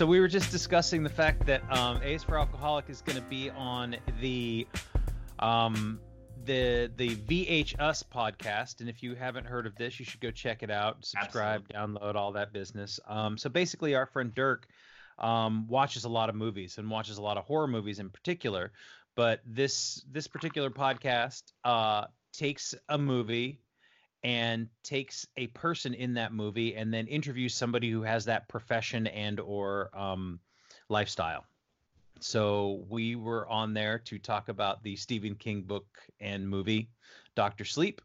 So we were just discussing the fact that um, A's for Alcoholic is going to be on the um, the the VHS podcast, and if you haven't heard of this, you should go check it out, subscribe, download all that business. Um, so basically, our friend Dirk um, watches a lot of movies and watches a lot of horror movies in particular. But this this particular podcast uh, takes a movie and takes a person in that movie and then interviews somebody who has that profession and or um, lifestyle so we were on there to talk about the stephen king book and movie dr sleep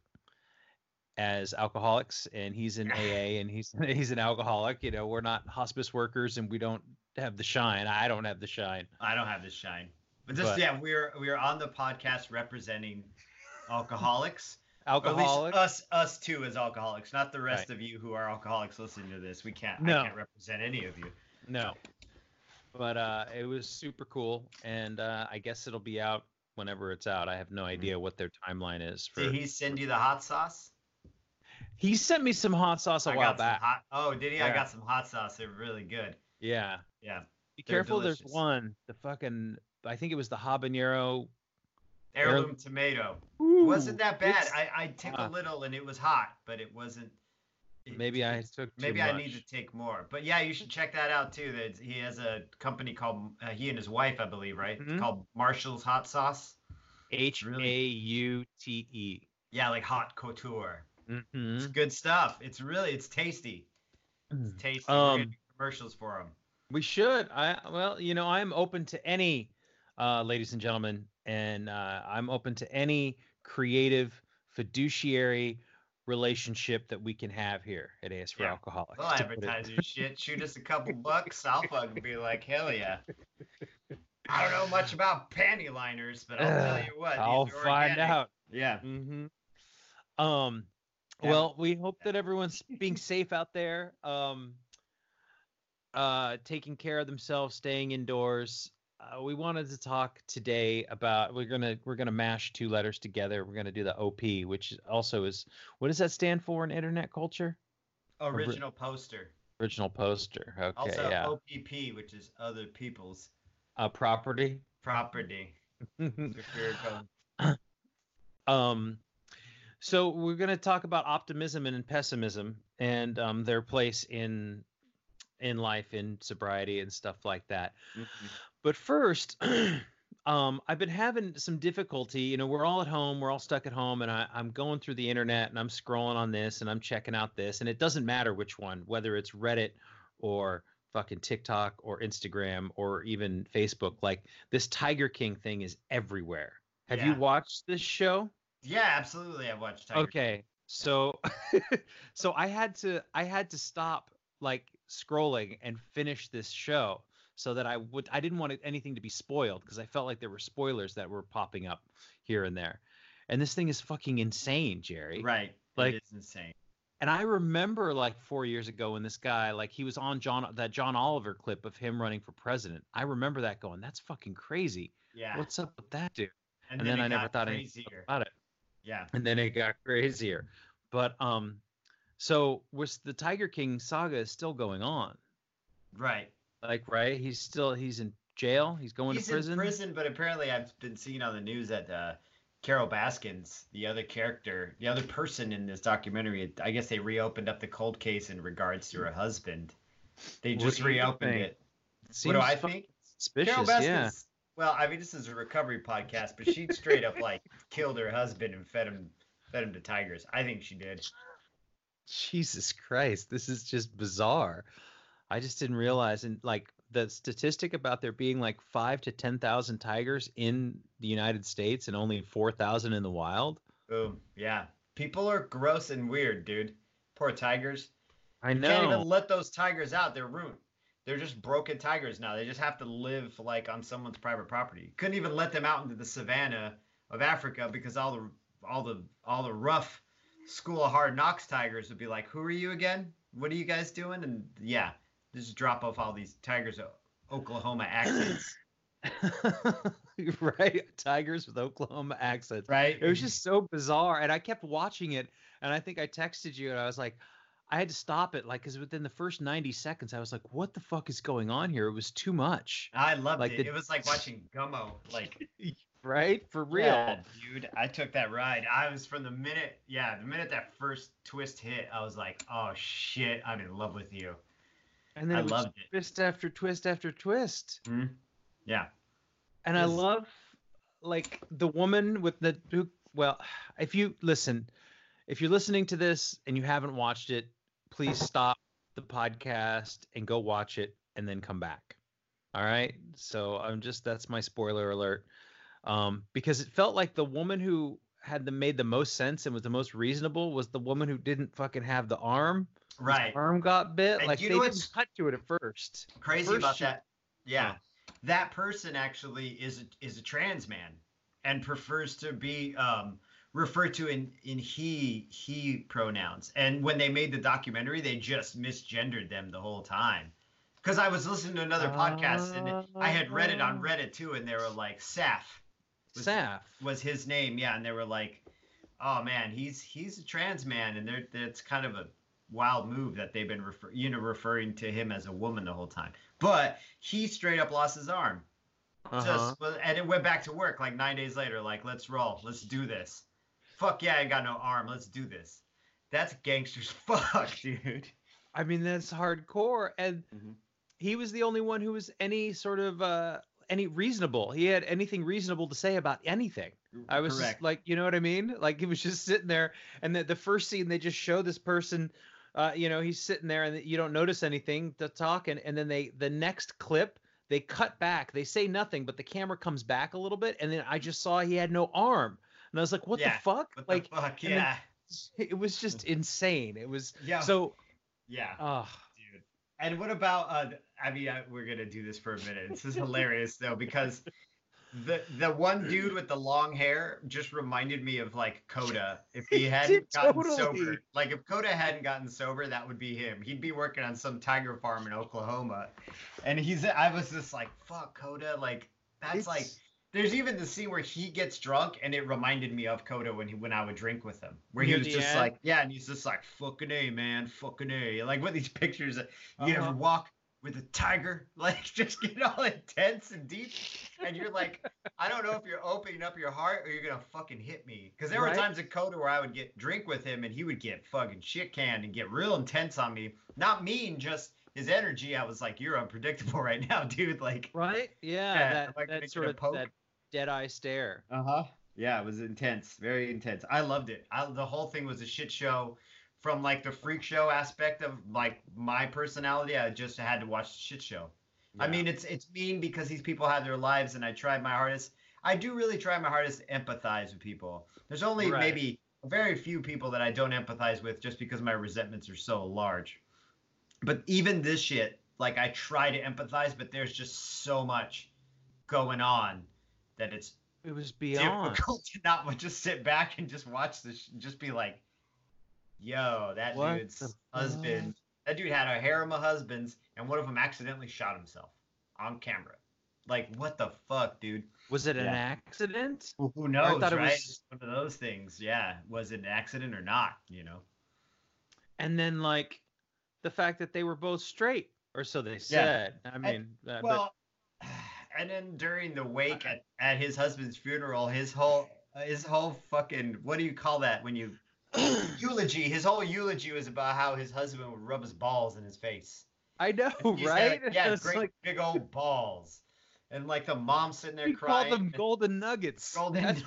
as alcoholics and he's in aa and he's he's an alcoholic you know we're not hospice workers and we don't have the shine i don't have the shine I don't have the shine. But just, But- yeah, we're, we're on the podcast representing alcoholics. Least us, us too, as alcoholics, not the rest Right. of you who are alcoholics listening to this. We can't, No. I can't represent any of you. no but uh it was super cool and uh i guess it'll be out whenever it's out i have no idea what their timeline is for Did he send you the hot sauce? he sent me some hot sauce a I while got some back hot. Oh, did he? I got some hot sauce. They're really good. yeah Yeah, Be careful. There's one. The fucking. I think it was the habanero. Heirloom tomato. Ooh, wasn't that bad. I, I took a uh, little and it was hot, but it wasn't. it- maybe I took too Maybe much. I need to take more. But yeah, you should check that out too. That he has a company called uh, he and his wife, I believe, right? Mhm. It's called Marshall's Haute Sauce. H A really- U T E. Yeah, like haute couture. It's Mm-hmm. good stuff. It's really it's tasty. It's tasty. Um, commercials for them. We should. I well, you know, I'm open to any, uh, ladies and gentlemen, and uh, I'm open to any creative fiduciary relationship that we can have here at AS for Yeah. Alcoholics. We'll to put it- advertise your shit. Shoot us a couple bucks. I'll fucking be like, hell yeah. I don't know much about panty liners, but I'll tell you what. I'll find out. Yeah. hmm Um, Yeah. well, we hope that everyone's being safe out there. Um, uh, taking care of themselves, staying indoors. Uh, we wanted to talk today about we're gonna we're gonna mash two letters together. We're gonna do the OP, which also is what does that stand for in internet culture? Original poster. Original poster. Okay, Also yeah. OPP, which is other people's Uh, property. property. Um, so we're going to talk about optimism and pessimism and um, their place in in life, in sobriety, and stuff like that. But first, um, I've been having some difficulty. You know, we're all at home, we're all stuck at home, and I, I'm going through the internet and I'm scrolling on this and I'm checking out this, and it doesn't matter which one, whether it's Reddit or fucking TikTok or Instagram or even Facebook. Like this Tiger King thing is everywhere. Have you watched this show? Yeah, absolutely. I've watched Tiger. Okay. So so I had to I had to stop like scrolling and finish this show so that I would I didn't want anything to be spoiled because I felt like there were spoilers that were popping up here and there. And this thing is fucking insane, Jerry. Right. Like- it is insane. And I remember like 4 years ago when this guy like he was on John that John Oliver clip of him running for president. I remember that going, that's fucking crazy. Yeah. What's up with that dude? and, And, then, it I never thought anything crazier. about it. Yeah. and then it got crazier. But um, so was the Tiger King saga is still going on? Right. Like, right? He's still he's in jail. He's going He's to prison. in prison, but apparently I've been seeing on the news that uh, Carole Baskins, the other character, the other person in this documentary, I guess they reopened up the cold case in regards to her husband. They just reopened it. what do I think? Suspicious, Carole yeah. Well, I mean, this is a recovery podcast, but she straight up like killed her husband and fed him, fed him to tigers. I think she did. Jesus Christ, this is just bizarre. I just didn't mm. realize, and like the statistic about there being like five to ten thousand tigers in the United States and only four thousand in the wild. Oh Yeah. People are gross and weird, dude. Poor tigers. I know. You can't even let those tigers out. They're ruined. They're just broken tigers now. They just have to live like on someone's private property. Couldn't even let them out into the savannah of Africa because all the all the all the rough school of hard knocks tigers would be like, "Who are you again? What are you guys doing?" And yeah, just drop off all these tigers of Oklahoma accents, right? Tigers with Oklahoma accents. right? It was just so bizarre, and I kept watching it, and I think I texted you, and I was like, I had to stop it, like, because within the first ninety seconds, I was like, "What the fuck is going on here?" It was too much, I loved like it. the- It was like watching Gummo, like right? For real. Yeah, dude. I took that ride. I was from the minute, yeah, the minute that first twist hit, I was like, oh shit, I'm in love with you. And then I it loved it. twist after twist after twist. Hmm? Yeah. And I love like the woman with the who well, if you listen, if you're listening to this and you haven't watched it, please stop the podcast and go watch it and then come back. All right? So I'm just that's my spoiler alert. Um because it felt like the woman who had the made the most sense and was the most reasonable was the woman who didn't fucking have the arm. Right. Arm got bit. And like you they know didn't cut to it at first. Crazy First about she- that. Yeah. That person actually is a, is a trans man and prefers to be um, referred to in, in he he pronouns. And when they made the documentary, they just misgendered them the whole time. Because I was listening to another podcast and I had read it on Reddit too, and they were like, Saff. was- Saff. was his name, yeah, and they were like, "Oh man, he's he's a trans man," and they're that's kind of a wild move that they've been refer, you know referring to him as a woman the whole time. But he straight up lost his arm, Uh-huh. just and it went back to work like nine days later. Like, let's roll, let's do this. Fuck yeah, I got no arm. Let's do this. That's gangsters. Fuck, dude. I mean, that's hardcore. And Mhm. he was the only one who was any sort of uh any reasonable. He had anything reasonable to say about anything. I was just like, you know what I mean? Like he was just sitting there, and the, the first scene they just show this person, uh, you know, he's sitting there, and you don't notice anything to talk, and, and then they the next clip they cut back, they say nothing, but the camera comes back a little bit, and then I just saw he had no arm, and I was like, what Yeah, the fuck? What like the fuck? then- Yeah. it was just insane. It was Yeah. so. yeah. Uh, dude. And what about? Uh, I mean, uh, we're gonna do this for a minute. This is hilarious though because the the one dude with the long hair just reminded me of like Coda. If he hadn't gotten Totally. sober, like if Coda hadn't gotten sober, that would be him. He'd be working on some tiger farm in Oklahoma, and he's. I was just like, fuck Coda. Like that's like. There's even the scene where he gets drunk, and it reminded me of Coda when he when I would drink with him, where he was just end? like, yeah, and he's just like, fucking a man, fucking a, like with these pictures. That, you Uh-huh. ever walk with a tiger, like just get all intense and deep, and you're like, I don't know if you're opening up your heart or you're gonna fucking hit me, because there Right. were times in Coda where I would get drink with him, and he would get fucking shit canned and get real intense on me, not mean, just his energy. I was like, you're unpredictable right now, dude. Like. Right? Yeah, Yeah, that, like that sort of poke. that dead eye stare. Uh huh. Yeah, it was intense, very intense. I loved it. I, the whole thing was a shit show. From like the freak show aspect of like my personality, I just had to watch the shit show. I mean, it's it's mean because these people have their lives, and I tried my hardest. I do really try my hardest to empathize with people. There's only Right. maybe very few people that I don't empathize with, just because my resentments are so large. But even this shit, like I try to empathize, but there's just so much going on that it's it was beyond. difficult to not just sit back and just watch this, just be like, "Yo, that What dude's husband. That dude had a harem of husbands, and one of them accidentally shot himself on camera. Like, what the fuck, dude? Was it an accident? Who who knows, I thought it right? was- one of those things. Yeah, was it an accident or not? You know? And then like the fact that they were both straight, or so they said. I mean, uh, Well, and then during the wake at, at his husband's funeral, his whole Uh, his whole fucking what do you call that when you eulogy? His whole eulogy was about how his husband would rub his balls in his face. I know, right? yeah, great like- big old balls, and like the mom sitting there he crying. called them golden nuggets. golden.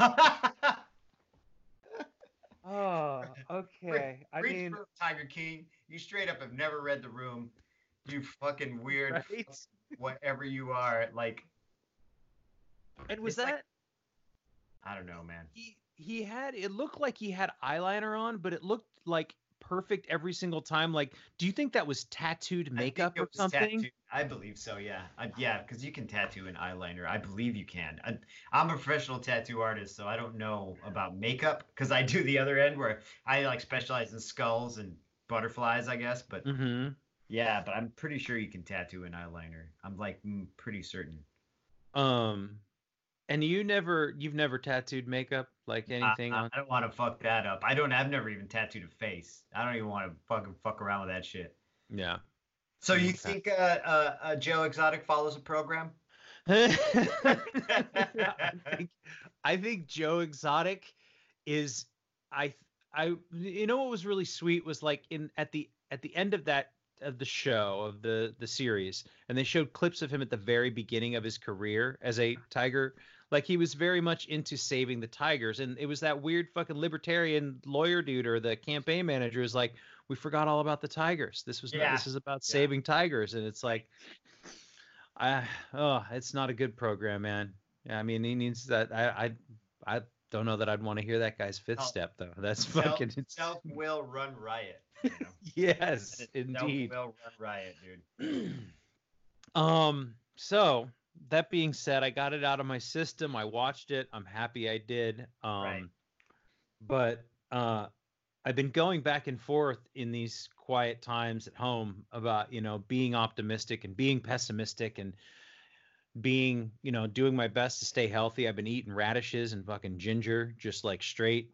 Oh, okay. I mean, Tiger King. You straight up have never read the room. You fucking weird, right? whatever you are. Like And was It's like- that I don't know, man. he? He had it looked like he had eyeliner on, but it looked like perfect every single time. Like, do you think that was tattooed makeup or something? tattooed. I believe so. Yeah, I, yeah, because you can tattoo an eyeliner. I believe you can. I, I'm a professional tattoo artist, so I don't know about makeup because I do the other end where I like specialize in skulls and butterflies, I guess. But Mm-hmm. yeah, but I'm pretty sure you can tattoo an eyeliner. I'm like pretty certain. Um, and you never, you've never tattooed makeup like anything I, I, on. I don't want to fuck that up. I don't. I've never even tattooed a face. I don't even want to fucking fuck around with that shit. Yeah. So you Okay. think uh, uh, uh, Joe Exotic follows a program? I think I think Joe Exotic is I I you know what was really sweet was like in at the at the end of that of the show of the the series and they showed clips of him at the very beginning of his career as a tiger like he was very much into saving the tigers and it was that weird fucking libertarian lawyer dude or the campaign manager is like we forgot all about the tigers this was not, Yeah. this is about Yeah. saving tigers and it's like I oh, it's not a good program, man. Yeah, I mean, he needs that. I I, I don't know that I'd want to hear that guy's fifth Oh. step though. That's fucking it's, Self will run riot. You know? yes, indeed. Self will run riot, dude. um. So that being said, I got it out of my system. I watched it. I'm happy I did. Um. Right. But uh, I've been going back and forth in these quiet times at home about you know being optimistic and being pessimistic and being you know doing my best to stay healthy. I've been eating radishes and fucking ginger just like straight.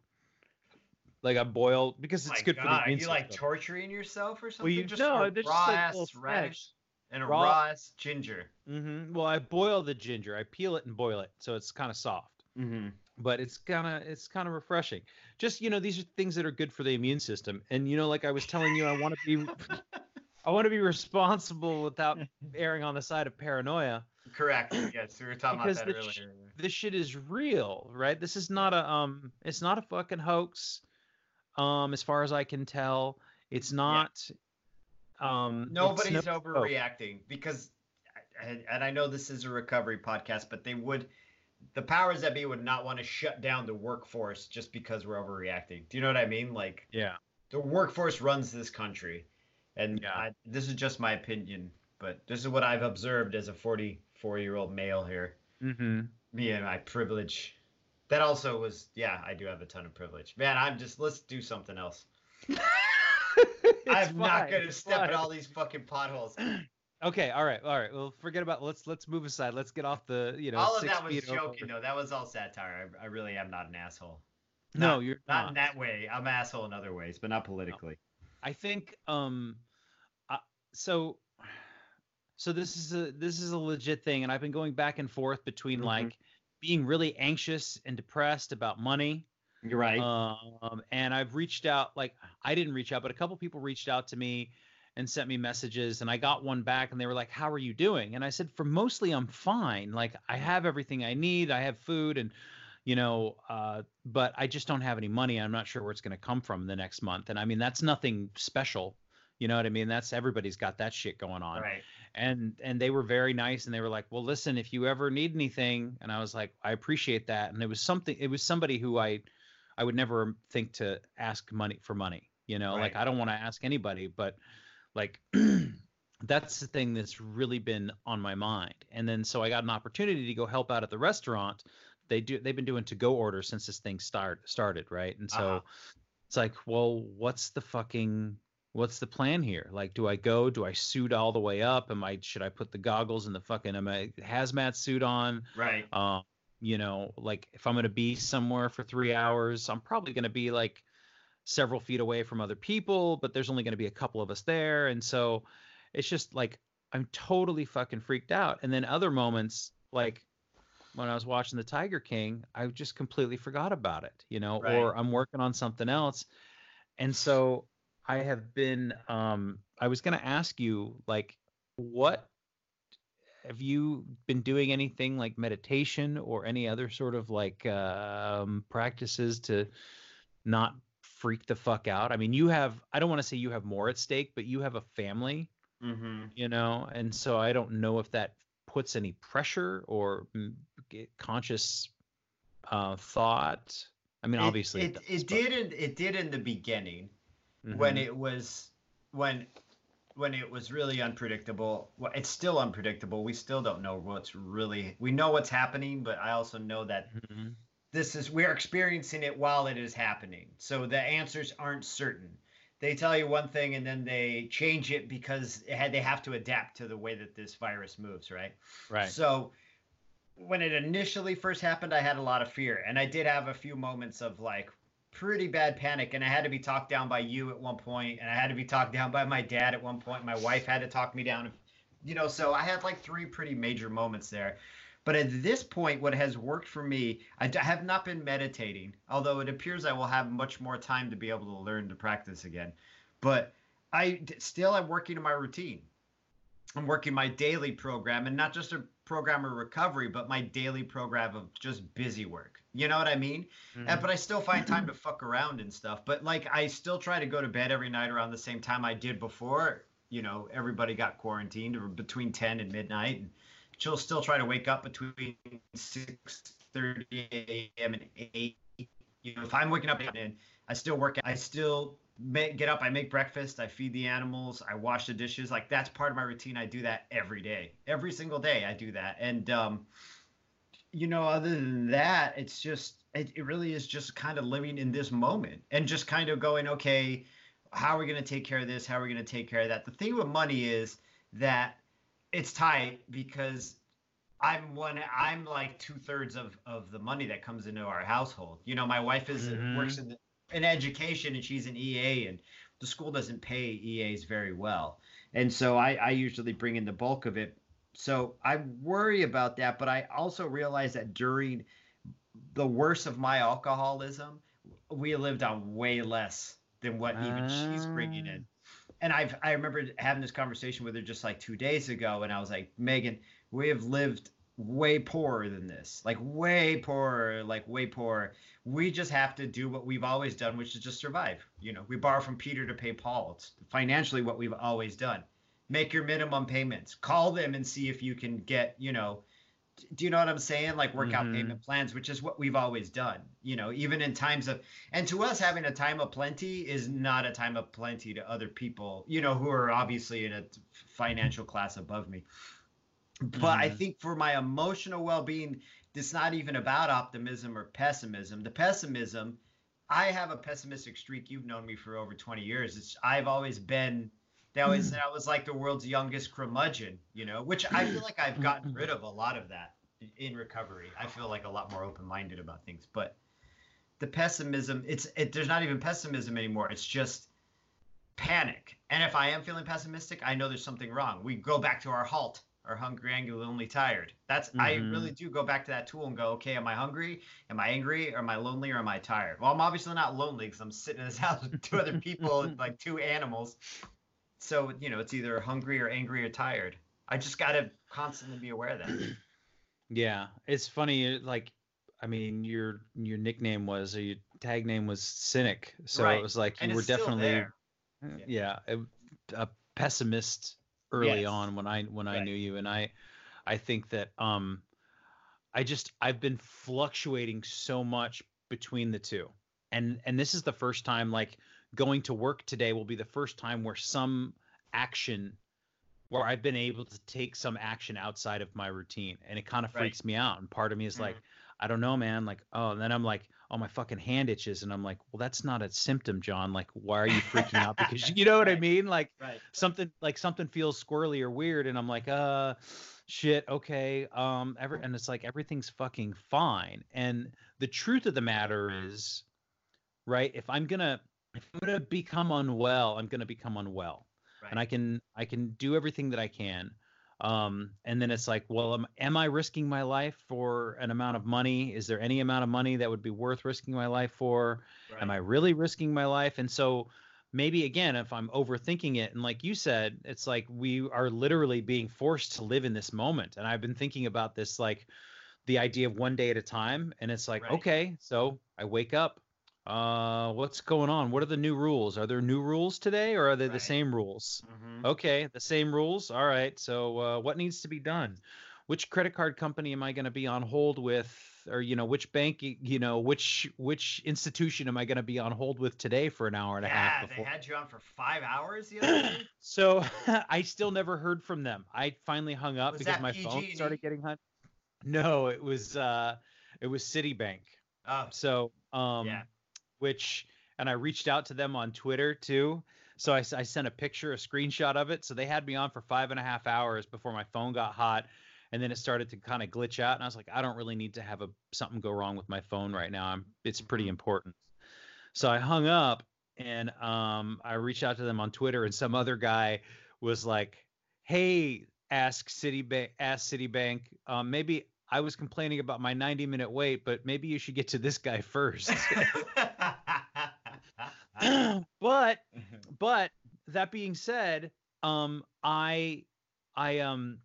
Like I boil because it's My good for the God, are immune you like torturing yourself or something? Well, you just no, they're just raw like ass radish. And a Raw- ginger. hmm Well, I boil the ginger. I peel it and boil it, so it's kind of soft. Mm-hmm. But it's kind of it's kind of refreshing. Just you know, these are things that are good for the immune system. And you know, like I was telling you, I want to be I want to be responsible without erring on the side of paranoia. Correct. Yes, we were talking about that the sh- earlier. This shit is real, right? This is not a um, it's not a fucking hoax. Um, as far as I can tell, it's not. Um, Nobody's no- overreacting because, and and I know this is a recovery podcast, but they would, the powers that be would not want to shut down the workforce just because we're overreacting. Do you know what I mean? Like Yeah. the workforce runs this country, and Yeah. I, this is just my opinion, but this is what I've observed as a 44 year old male here. Mm-hmm. Me and my privilege. That also was, yeah, I do have a ton of privilege. Man, I'm just, let's do something else. I'm not going to step in all these fucking potholes. Okay, all right, all right. Well, forget about. Let's let's move aside. Let's get off the you know. all of that was feet over- joking, though. That was all satire. I, I really am not an asshole. No, Not- you're Not not. in that way. I'm an asshole in other ways, but not politically. I think um, uh, so. So this is a this is a legit thing, and I've been going back and forth between Mhm. like being really anxious and depressed about money, You're right. um, and I've reached out. Like I didn't reach out, but a couple people reached out to me and sent me messages, and I got one back, and they were like, "How are you doing?" And I said, "For mostly, I'm fine. Like I have everything I need. I have food, and you know, uh, but I just don't have any money. I'm not sure where it's going to come from the next month. And I mean, that's nothing special. You know what I mean? That's everybody's got that shit going on right. and and they were very nice and they were like well listen if you ever need anything and i was like i appreciate that and it was something it was somebody who i i would never think to ask money for money you know like i don't want to ask anybody but like that's the thing that's really been on my mind. And then so i got an opportunity to go help out at the restaurant. They do they've been doing to go orders since this thing start started right? And so Uh-huh. it's like well what's the fucking what's the plan here? Like do i go? Do i suit all the way up? Am i should i put the goggles and the fucking am i hazmat suit on? Right. um you know like if i'm going to be somewhere for three hours i'm probably going to be like several feet away from other people but there's only going to be a couple of us there and so it's just like i'm totally fucking freaked out and then other moments like when I was watching the Tiger King, I just completely forgot about it, you know, Right. or I'm working on something else. And so I have been um I was going to ask you like what have you been doing anything like meditation or any other sort of like um practices to not freak the fuck out? I mean, you have I don't want to say you have more at stake, but you have a family Mm-hmm. you know and so i don't know if that puts any pressure or mm, conscious uh thought i mean obviously it, does, it, but- did in, it did in the beginning Mhm. when it was when when it was really unpredictable well it's still unpredictable. We still don't know what's really we know what's happening but i also know that Mhm. this is we're experiencing it while it is happening. So the answers aren't certain. They tell you one thing and then they change it because it had, they have to adapt to the way that this virus moves right? Right. So when it initially first happened, I had a lot of fear, and I did have a few moments of like pretty bad panic, and I had to be talked down by you at one point, and I had to be talked down by my dad at one point. My wife had to talk me down, you know. So I had like three pretty major moments there. But at this point, what has worked for me, I have not been meditating, although it appears I will have much more time to be able to learn to practice again. But I still I'm working in my routine. I'm working my daily program and not just a program of recovery, but my daily program of just busy work. You know what I mean? Mhm. And, but I still find time to fuck around and stuff. But like, I still try to go to bed every night around the same time I did before. You know, everybody got quarantined or between 10 and midnight. And she'll still try to wake up between 6:30 a.m. and 8. You know, if I'm waking up and I still work, I still make, get up, I make breakfast, I feed the animals, I wash the dishes. Like that's part of my routine. I do that every day, every single day. I do that, and um, you know, other than that, it's just it, it really is just kind of living in this moment and just kind of going, okay, how are we going to take care of this? How are we going to take care of that? The thing with money is that it's tight because I'm one. I'm like two thirds of of the money that comes into our household. You know, my wife is Mhm. works in, in education and she's an EA, and the school doesn't pay EAs very well, and so I I usually bring in the bulk of it. So I worry about that, but I also realize that during the worst of my alcoholism, we lived on way less than what even she's bringing in. Ah. And I've I remember having this conversation with her just like two days ago, and I was like, Megan, we have lived way poorer than this, like way poorer, like way poorer. We just have to do what we've always done, which is just survive. You know, we borrow from Peter to pay Paul. It's financially what we've always done. Make your minimum payments. Call them and see if you can get, you know, do you know what I'm saying? Like work out Mhm. payment plans, which is what we've always done. You know, even in times of, and to us, having a time of plenty is not a time of plenty to other people, you know, who are obviously in a financial class above me. But I Mhm. think for my emotional well being, it's not even about optimism or pessimism. The pessimism, I have a pessimistic streak. You've known me for over 20 years. It's I've always been that always said hmm. I was like the world's youngest curmudgeon, you know, which I feel like I've gotten rid of a lot of that in- recovery. I feel like a lot more open minded about things. But the pessimism, it's it, there's not even pessimism anymore. It's just panic. And if I am feeling pessimistic, I know there's something wrong. We go back to our halt, our hungry, angry, lonely, tired. That's I Mhm. really do go back to that tool and go, okay, am I hungry? Am I angry? Or am I lonely? Or am I tired? Well, I'm obviously not lonely because I'm sitting in this house with two other people, and, like two animals. So you know, it's either hungry or angry or tired. I just gotta constantly be aware of that. Yeah, it's funny. Like, I mean, your your nickname was or your tag name was Cynic, so Right, it was like you and were definitely there. yeah, a, a pessimist early Yes. on when I when I knew you, and I I think that um I just I've been fluctuating so much between the two, and and this is the first time like going to work today will be the first time where some action where I've been able to take some action outside of my routine and it kind of Right. freaks me out and part of me is like Mhm. I don't know man like oh and then I'm like oh my fucking hand itches and I'm like well that's not a symptom John like why are you freaking out because you know what I mean like Right. something like something feels squirrely or weird and I'm like uh shit okay um every and it's like everything's fucking fine and the truth of the matter is right if I'm gonna if I'm gonna become unwell I'm gonna become unwell Right. and I can I can do everything that I can. Um, and then it's like, well, am, am I risking my life for an amount of money? Is there any amount of money that would be worth risking my life for? Right. Am I really risking my life? And so maybe again, if I'm overthinking it, and like you said, it's like we are literally being forced to live in this moment. And I've been thinking about this like the idea of one day at a time. And it's like, Right. okay, so I wake up. Uh, what's going on? What are the new rules? Are there new rules today, or are they Right. the same rules? Mhm. Okay, the same rules. All right. So uh, what needs to be done? Which credit card company am I going to be on hold with, or you know, which bank, you know, which which institution am I going to be on hold with today for an hour and a Yeah, half they had you on for five hours the other day. So I still never heard from them. I finally hung up Was because my phone PG&E? started getting hot. No, it was uh, it was Citibank. Oh, So um, Yeah. Which and I reached out to them on Twitter too. So I sent a picture, a screenshot of it. So they had me on for five and a half hours before my phone got hot, and then it started to kind of glitch out. And I was like, I don't really need to have a something go wrong with my phone right now. I'm it's pretty Mhm. important. So I hung up and um, I reached out to them on Twitter, and some other guy was like, "Hey, ask Citibank, ask Citibank, um, maybe." I was complaining about my 90 minute wait, but maybe you should get to this guy first. but but that being said, um, I I um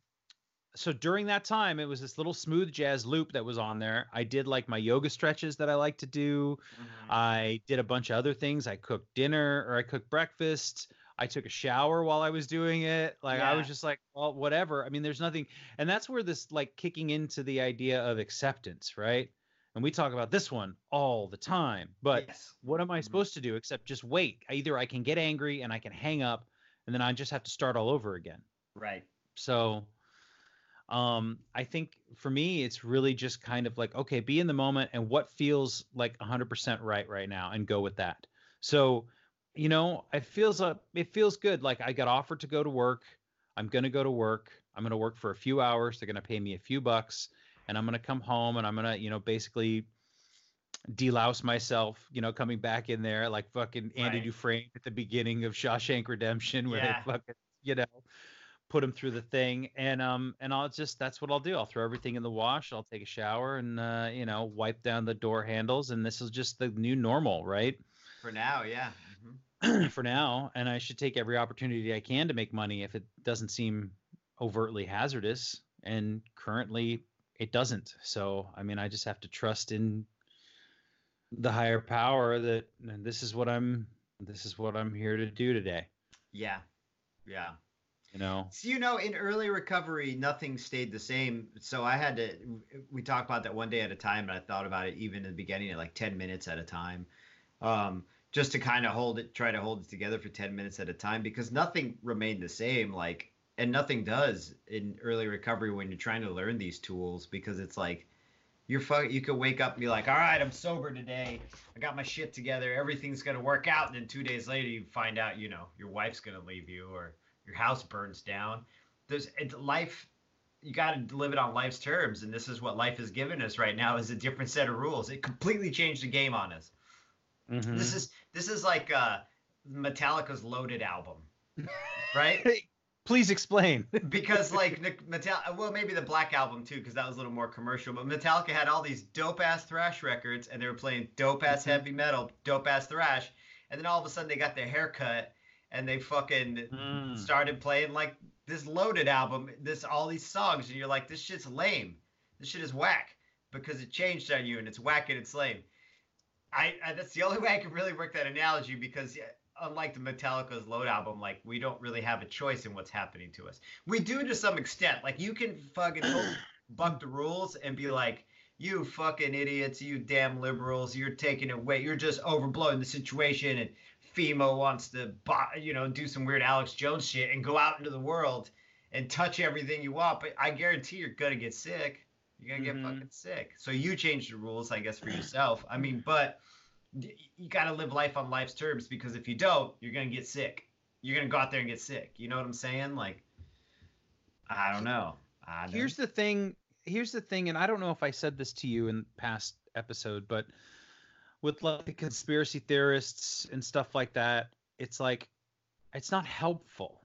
so during that time it was this little smooth jazz loop that was on there. I did like my yoga stretches that I like to do. Mhm. I did a bunch of other things. I cooked dinner or I cooked breakfast. I took a shower while I was doing it. Like I was just like, well, whatever. I mean, there's nothing, and that's where this like kicking into the idea of acceptance, right? And we talk about this one all the time. But Yes. what am I Mhm. supposed to do except just wait? Either I can get angry and I can hang up, and then I just have to start all over again. Right. So um I think for me it's really just kind of like okay, be in the moment and what feels like 100% right right now and go with that. So, you know, it feels uh, it feels good like I got offered to go to work. I'm going to go to work. I'm going to work for a few hours. They're going to pay me a few bucks and I'm going to come home and I'm going to, you know, basically delouse myself, you know, coming back in there like fucking Andy Right. Dufresne at the beginning of Shawshank Redemption where Yeah. they fucking, you know, put him through the thing and um and I'll just that's what I'll do. I'll throw everything in the wash, I'll take a shower and uh, you know, wipe down the door handles and this is just the new normal, right? For now, yeah. Mhm. For now, and I should take every opportunity I can to make money if it doesn't seem overtly hazardous and currently it doesn't. So, I mean, I just have to trust in the higher power that this is what I'm this is what I'm here to do today, Yeah. Yeah. you know. So, you know, in early recovery, nothing stayed the same. So I had to, we talked about that one day at a time, and I thought about it even in the beginning at like 10 minutes at a time, um, just to kind of hold it, try to hold it together for 10 minutes at a time because nothing remained the same. Like, and nothing does in early recovery when you're trying to learn these tools because it's like, you're you could wake up and be like, all right, I'm sober today. I got my shit together. Everything's going to work out. And then two days later, you find out, you know, your wife's going to leave you or your house burns down. There's it's life. You got to live it on life's terms, and this is what life has given us right now is a different set of rules. It completely changed the game on us. Mhm. This is this is like uh, Metallica's Loaded album, right? Please explain. because like Metallica, well, maybe the Black album too, because that was a little more commercial. But Metallica had all these dope ass thrash records, and they were playing dope ass heavy metal, dope ass thrash, and then all of a sudden they got their hair cut, and they fucking Mm. started playing like this Loaded album, this all these songs, and you're like, this shit's lame, this shit is whack because it changed on you, and it's whack and it's lame. I, I that's the only way I can really work that analogy because yeah, unlike the Metallica's Load album, like we don't really have a choice in what's happening to us. We do to some extent. Like you can fucking buck the rules and be like, you fucking idiots, you damn liberals, you're taking it way, you're just overblowing the situation, and FEMA wants to, buy, you know, do some weird Alex Jones shit and go out into the world and touch everything you want. But I guarantee you're gonna get sick. You're gonna Mhm. get fucking sick. So you change the rules, I guess, for yourself. I mean, but you got to live life on life's terms because if you don't, you're gonna get sick. You're gonna go out there and get sick. You know what I'm saying? Like, I don't know. I don't- here's the thing here's the thing and i don't know if i said this to you in past episode but with like the conspiracy theorists and stuff like that it's like it's not helpful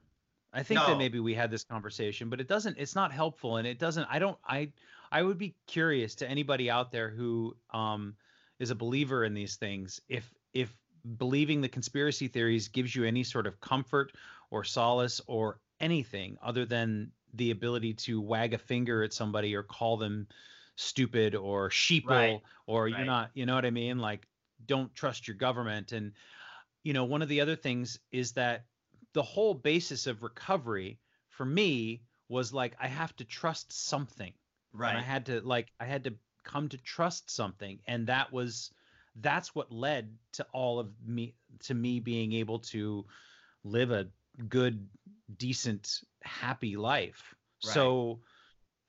I think No. that maybe we had this conversation, but it doesn't. It's not helpful, and it doesn't. I don't. I I would be curious to anybody out there who um is a believer in these things. If if believing the conspiracy theories gives you any sort of comfort or solace or anything other than the ability to wag a finger at somebody or call them stupid or sheeple Right. or you're not. You know what I mean? Like, don't trust your government and you know, one of the other things is that the whole basis of recovery for me was like I have to trust something. And I had to like I had to come to trust something and that was that's what led to all of me to me being able to live a good decent happy life. Right. So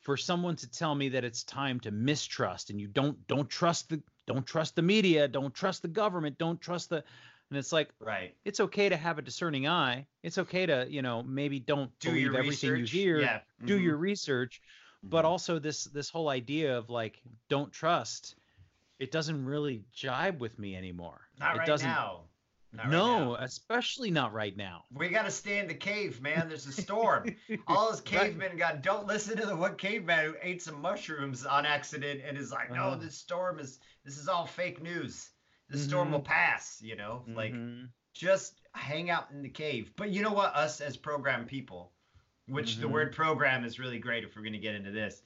for someone to tell me that it's time to mistrust and you don't don't trust the don't trust the media, don't trust the government, don't trust the and it's like Right. it's okay to have a discerning eye. It's okay to, you know, maybe don't Do believe everything you hear. Yeah. Do mhm, your research, but mhm. also this this whole idea of like don't trust. It doesn't really jibe with me anymore. Not it right doesn't. now. Not right no, now. especially not right now. We gotta stay in the cave, man. There's a storm. All those Right. cavemen got. Don't listen to the one caveman who ate some mushrooms on accident and is like, "No, Uh-huh. this storm is. This is all fake news. This storm will pass." You know, like Mhm. just hang out in the cave. But you know what? Us as program people, which the Mhm. word program is really great if we're going to get into this.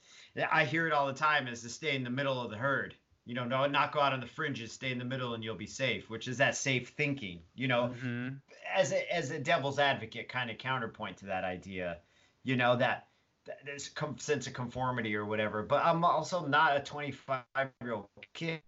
I hear it all the time is to stay in the middle of the herd. You know, no, not go out on the fringes, stay in the middle and you'll be safe, which is that safe thinking. You know, Mhm. as a, as a devil's advocate kind of counterpoint to that idea, you know, that, that there's com- sense of conformity or whatever. But I'm also not a 25 year old kid.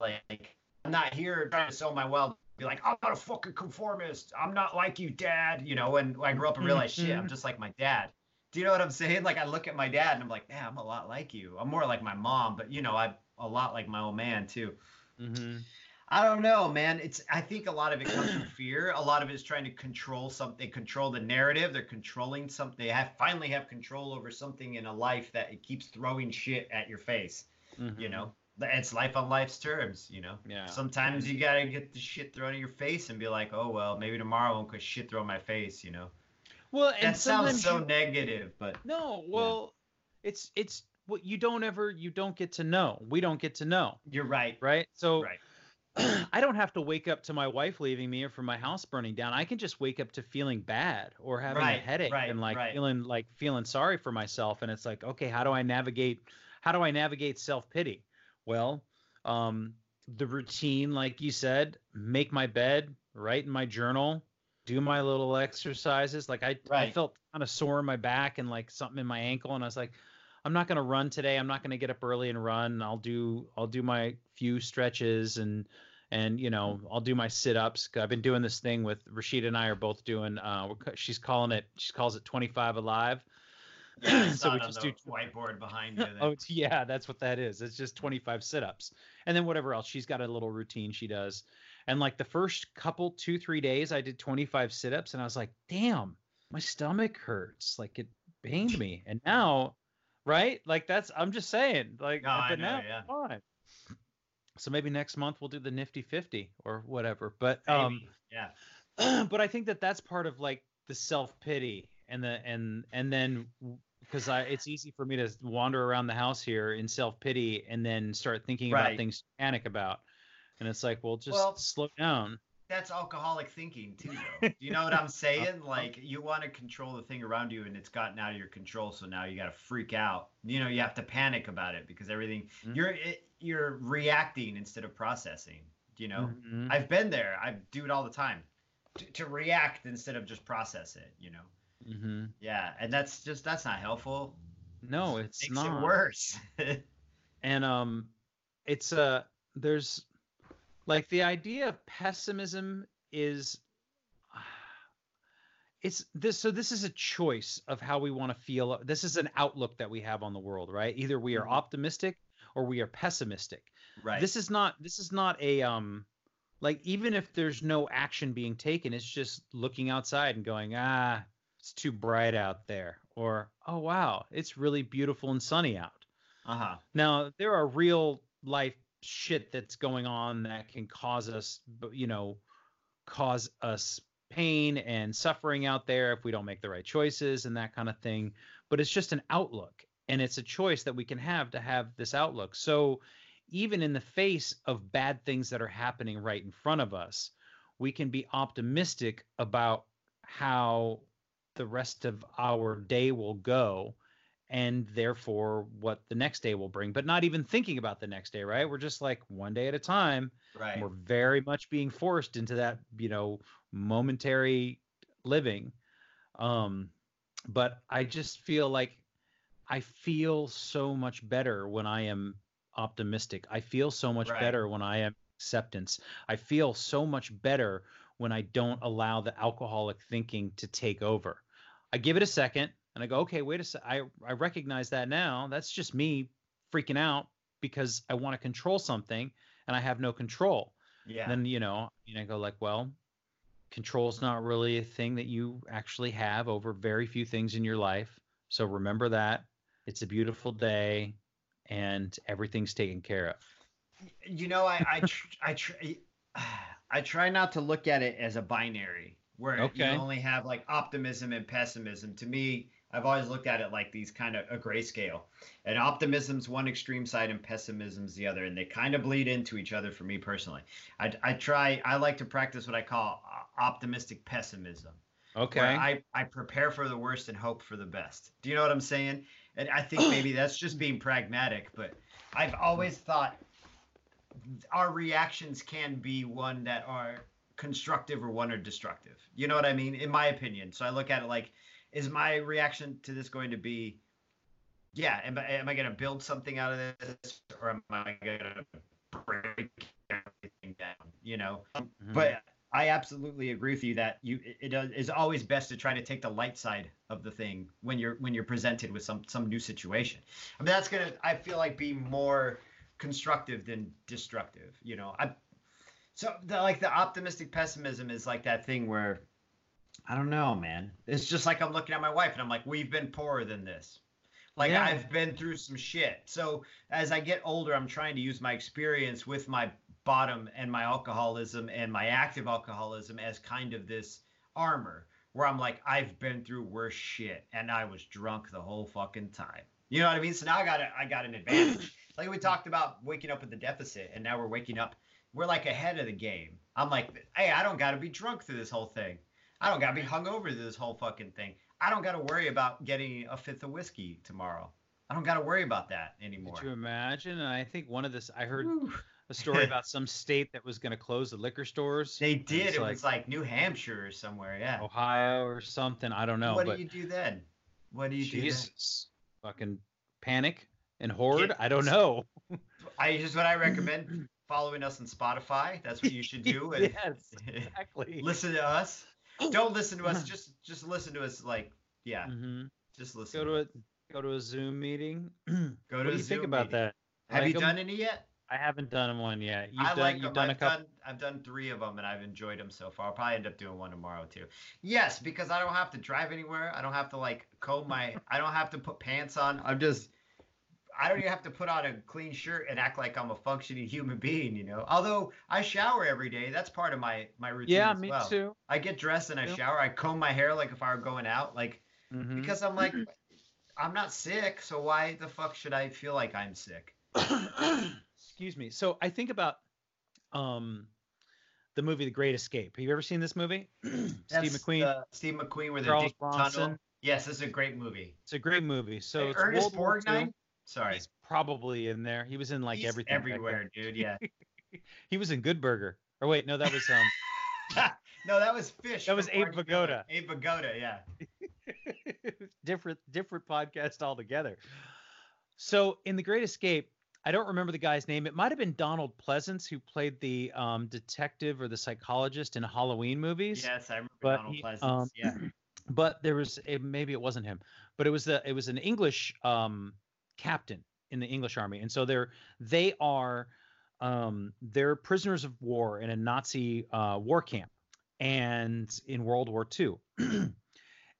Like, I'm not here trying to sell my well. Be like, I'm not a fucking conformist. I'm not like you, dad. You know, and I grew up and realized, shit, I'm just like my dad. Do you know what I'm saying? Like, I look at my dad and I'm like, man, I'm a lot like you. I'm more like my mom, but you know, I'm a lot like my old man too. Mhm. I don't know, man. It's I think a lot of it comes from fear. A lot of it is trying to control something, control the narrative. They're controlling something. They have finally have control over something in a life that it keeps throwing shit at your face. You Mhm. know, it's life on life's terms. You know, Yeah. sometimes you gotta get the shit thrown in your face and be like, oh well, maybe tomorrow I won't get shit thrown in my face. You know, Well, and that sounds so you- negative, but No, well, it's it's what you don't ever you don't get to know. We don't get to know, you're right. right? So Right. I don't have to wake up to my wife leaving me or for my house burning down. I can just wake up to feeling bad or having Right, a headache right, and like right. feeling like feeling sorry for myself. And it's like, okay, how do I navigate? How do I navigate self pity? Well, um, the routine, like you said, make my bed, write in my journal, do my little exercises. Like I, I felt kind of sore in my back and like something in my ankle, and I was like, I'm not gonna run today. I'm not gonna get up early and run. I'll do I'll do my few stretches and and you know I'll do my sit ups. I've been doing this thing with Rashida and I are both doing. Uh, she's calling it she calls it 25 alive. Yeah, So we just do- whiteboard behind you. Oh yeah, that's what that is. It's just 25 sit-ups. And then whatever else. She's got a little routine she does. And like the first couple 2 3 days I did 25 sit-ups and I was like, "Damn, my stomach hurts." Like it pained me. And now, right? Like that's I'm just saying, like No, I but know, now yeah. fine. So maybe next month we'll do the nifty 50 or whatever. But um yeah. but I think that that's part of like the self pity and the and and then because I it's easy for me to wander around the house here in self pity and then start thinking about things to panic about, and it's like, well, just Well- slow down. that's alcoholic thinking too though. Do you know what i'm saying? Like you want to control the thing around you and it's gotten out of your control so now you got to freak out. You know you have to panic about it because everything Mhm. you're it, you're reacting instead of processing you know? Mhm. i've been there. I do it all the time. To, to react instead of just process it you know Mhm. yeah and that's just that's not helpful No, It it's makes not. it worse and um it's uh there's like the idea of pessimism is it's this so this is a choice of how we want to feel this is an outlook that we have on the world right either we are Mhm. optimistic or we are pessimistic right this is not this is not a um like even if there's no action being taken it's just looking outside and going ah it's too bright out there or oh wow it's really beautiful and sunny out uh-huh now, there are real life shit that's going on that can cause us, you know, cause us pain and suffering out there if we don't make the right choices and that kind of thing. But it's just an outlook, and it's a choice that we can have to have this outlook. So even in the face of bad things that are happening right in front of us, we can be optimistic about how the rest of our day will go and therefore what the next day will bring but not even thinking about the next day right? We're just like one day at a time. Right. we're very much being forced into that you know momentary living. Um but i just feel like i feel so much better when i am optimistic. I feel so much Right. better when i am acceptance. I feel so much better when i don't allow the alcoholic thinking to take over i give it a second and i go okay wait a sec i i recognize that now. That's just me freaking out because i want to control something and i have no control. Yeah. then you know you know go like well control's not really a thing that you actually have over very few things in your life. So remember that. It's a beautiful day and everything's taken care of. You know, I I tr- I tr- I try not to look at it as a binary where Okay. you only have like optimism and pessimism. To me, I've always looked at it like these kind of a grayscale, and optimism's one extreme side and pessimism's the other, and they kind of bleed into each other for me personally. I I try I like to practice what I call uh, optimistic pessimism. okay I, I prepare for the worst and hope for the best. Do you know what I'm saying? And I think maybe that's just being pragmatic, but I've always thought our reactions can be one that are constructive or one are destructive. You know what I mean? In my opinion. So I look at it like, is my reaction to this going to be, yeah, am I, am I going to build something out of this or am I going to break everything down? You know? Mhm. But I absolutely agree with you that you it it is always best to try to take the light side of the thing when you're when you're presented with some some new situation. I mean that's gonna I feel like be more constructive than destructive. You know I so the, like the optimistic pessimism is like that thing where I don't know man. It's just like I'm looking at my wife and I'm like we've been poorer than this. Like Yeah. I've been through some shit. So as I get older, I'm trying to use my experience with my bottom and my alcoholism and my active alcoholism as kind of this armor where I'm like, I've been through worse shit and I was drunk the whole fucking time. You know what I mean? So now I got a, I got an advantage. like we talked about waking up with the deficit and now we're waking up. We're like ahead of the game. I'm like, hey, I don't got to be drunk through this whole thing. I don't got to be hungover through this whole fucking thing. I don't got to worry about getting a fifth of whiskey tomorrow. I don't got to worry about that anymore. Could you imagine? And I think one of this, I heard a story about some state that was going to close the liquor stores. They did. It like was like New Hampshire or somewhere. Yeah. Ohio or something. I don't know. what do you do then? What do you do? Then? Jesus, fucking panic and horde. Get- I don't know. I just what I recommend following us on Spotify. That's what you should do. And yes, exactly. listen to us. Don't listen to us. Just just listen to us. Like yeah, hmm just listen. Go to a go to a Zoom meeting. Go what to do a you think Zoom about meeting. that? Have Like you 'em? done any yet? I haven't done one yet. You've I done like you've them. done a I've couple. done I've done three of them and I've enjoyed them so far. I'll probably end up doing one tomorrow too. Yes, because I don't have to drive anywhere. I don't have to like comb my. I don't have to put pants on. I'm just. I don't even have to put on a clean shirt and act like I'm a functioning human being, you know. Although I shower every day, that's part of my my routine. Yeah, as me well. too. I get dressed and I Yep. shower. I comb my hair like if I were going out, like Mhm. because I'm like, I'm not sick, so why the fuck should I feel like I'm sick? Excuse me. So I think about um the movie The Great Escape. Have you ever seen this movie? Steve McQueen. the- Steve McQueen, with Charles dig the Bronson. tunnel. Yes, this is a great movie. It's a great movie. So Hey, it's Ernest World War Borgnine. Sorry, He's probably in there. He was in like He's everything. everywhere, dude. Yeah. He was in Good Burger. Or wait, no, that was um no, that was Fish. That was Abe Vigoda. Abe Vigoda, yeah. different different podcast altogether. So in The Great Escape, I don't remember the guy's name. It might have been Donald Pleasence who played the um, detective or the psychologist in Halloween movies. Yes, I remember But Donald he- Pleasence. um, yeah. But there was it, maybe it wasn't him, but it was the it was an English um, captain in the English army, and so they're they are um, they're prisoners of war in a Nazi uh, war camp, and in World War II,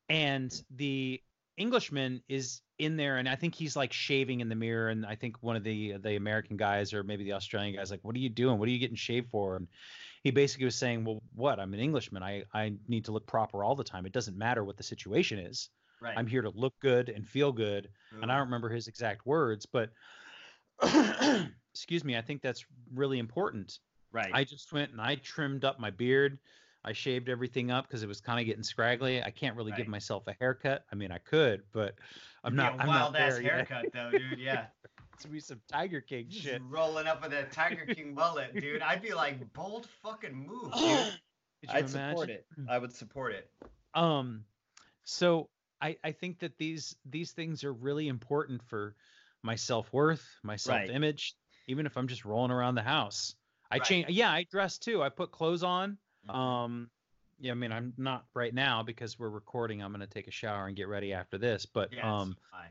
and the Englishman is in there, and I think he's like shaving in the mirror, and I think one of the the American guys or maybe the Australian guys like, "What are you doing? What are you getting shaved for?" And he basically was saying, well, what? I'm an Englishman. I I need to look proper all the time. It doesn't matter what the situation is. Right. I'm here to look good and feel good. And I don't remember his exact words, but excuse me, I think that's really important. right. I just went and I trimmed up my beard. I shaved everything up because it was kind of getting scraggly. I can't really give myself a haircut. I mean, I could, but I'm Be not. a I'm wild not ass there yet. haircut though, dude. Yeah. to be some Tiger King Just shit. rolling up with that Tiger King mullet, dude. I'd be like, bold fucking move, dude. Could you I'd support imagine? it. I would support it. Um, so I I think that these these things are really important for my self worth, my self image. Even if I'm just rolling around the house, I Right. change. Yeah, I dress too. I put clothes on. Mhm. Um, yeah, I mean, I'm not right now because we're recording. I'm gonna take a shower and get ready after this. But it's um, fine.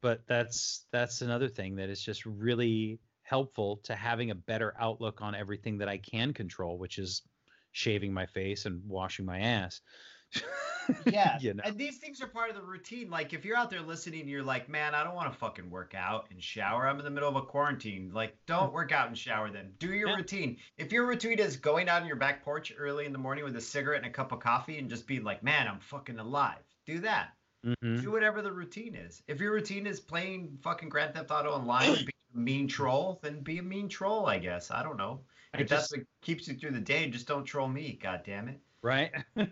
but that's that's another thing that is just really helpful to having a better outlook on everything that I can control, which is shaving my face and washing my ass. Yeah. you know. And these things are part of the routine. Like if you're out there listening you're like, man, I don't want to fucking work out and shower. I'm in the middle of a quarantine. Like, don't work out and shower then. Do your Yeah. routine. If your routine is going out on your back porch early in the morning with a cigarette and a cup of coffee and just being like, man, I'm fucking alive. Do that. Mhm. Do whatever the routine is. If your routine is playing fucking Grand Theft Auto online and being a mean troll, then be a mean troll, I guess. I don't know. I If that's just- what keeps you through the day, just don't troll me, god damn it. Right?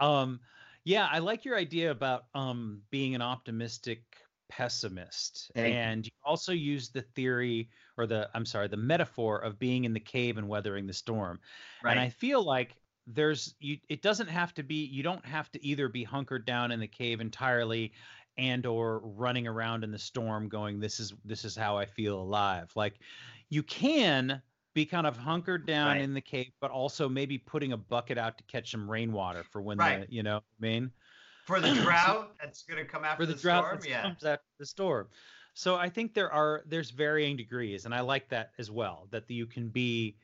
Um yeah i like your idea about um being an optimistic pessimist Thank and you also use the theory or the i'm sorry the metaphor of being in the cave and weathering the storm Right. and i feel like there's you it doesn't have to be you don't have to either be hunkered down in the cave entirely and or running around in the storm going this is this is how i feel alive. Like you can be kind of hunkered down Right. in the cave but also maybe putting a bucket out to catch some rainwater for when Right. the you know what i mean For the drought that's gonna come after for the, the, drought storm, yeah. comes after the storm. So I think there are there's varying degrees, and I like that as well. That you can be.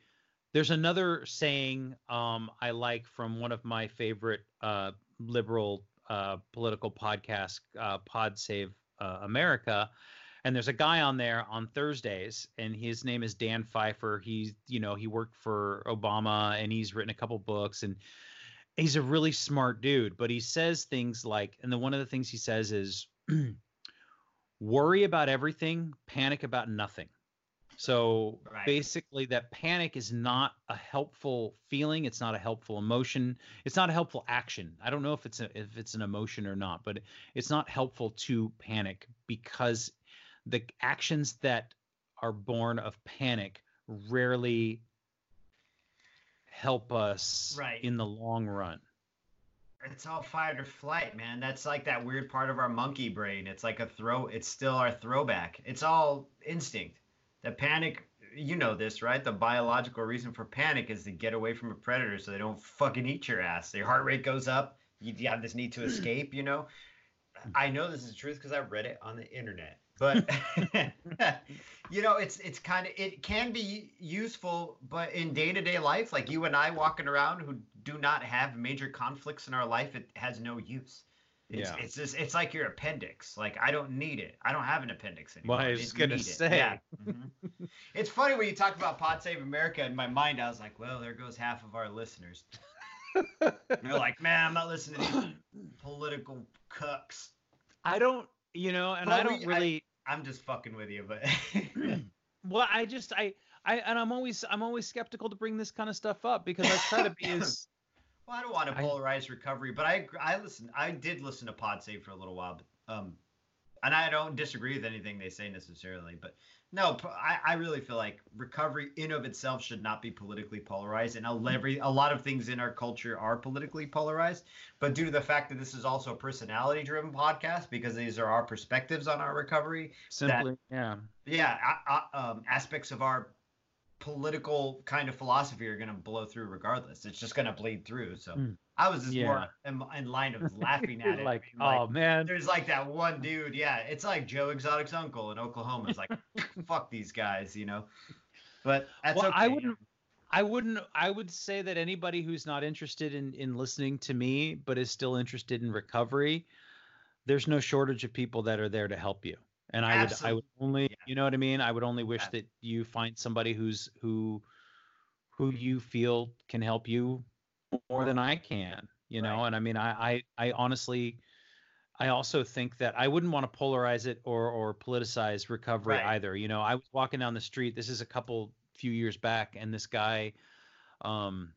There's another saying um, I like from one of my favorite uh, liberal uh, political podcasts, uh, Pod Save uh, America, and there's a guy on there on Thursdays, and his name is Dan Pfeiffer. He's you know he worked for Obama, and he's written a couple books, and he's a really smart dude. But he says things like, and the one of the things he says is, worry about everything, panic about nothing. So Right. basically, that panic is not a helpful feeling. It's not a helpful emotion. It's not a helpful action. I don't know if it's a, if it's an emotion or not, but it's not helpful to panic because the actions that are born of panic rarely help us Right. in the long run. It's all fight or flight, man. That's like that weird part of our monkey brain. It's like a throw. It's still our throwback. It's all instinct. The panic. You know this, right? The biological reason for panic is to get away from a predator so they don't fucking eat your ass. Your heart rate goes up. You, you have this need to escape. You know. I know this is the truth because I read it on the internet. But you know, it's it's kind of it can be useful, but in day to day life, like you and I walking around who do not have major conflicts in our life, it has no use. It's, Yeah. it's just it's like your appendix. Like I don't need it. I don't have an appendix anymore. Well, I was gonna it. say. Yeah. Mhm. it's funny when you talk about Pod Save America. In my mind, I was like, well, there goes half of our listeners. They're like, man, I'm not listening to these political cucks. I don't, you know, and But I don't we- really. I'm just fucking with you, but well, I just, I, I, and I'm always, I'm always skeptical to bring this kind of stuff up because I try to be as. Well, I don't want to I- polarize recovery, but I I listen. I did listen to Pod Save for a little while, but um, and I don't disagree with anything they say necessarily. But no, I, I really feel like recovery in of itself should not be politically polarized, and a, every a lot of things in our culture are politically polarized. But due to the fact that this is also a personality-driven podcast, because these are our perspectives on our recovery, Simply, yeah. yeah, a- a- um, aspects of our political kind of philosophy are going to blow through regardless. It's just going to bleed through. So Mm. I was just more in, in line of laughing at it. like, being like, oh man, there's like that one dude. Yeah, it's like Joe Exotic's uncle in Oklahoma. It's like, fuck these guys, you know. But that's well, okay. I wouldn't. I wouldn't. I would say that anybody who's not interested in in listening to me, but is still interested in recovery, there's no shortage of people that are there to help you. And I would, I would only, Yeah. you know what I mean. I would only wish Yeah. that you find somebody who's who, who you feel can help you more than I can, you know. Right. And I mean, I, I, I honestly, I also think that I wouldn't want to polarize it or or politicize recovery Right. either. You know, I was walking down the street. This is a couple few years back, and this guy, um,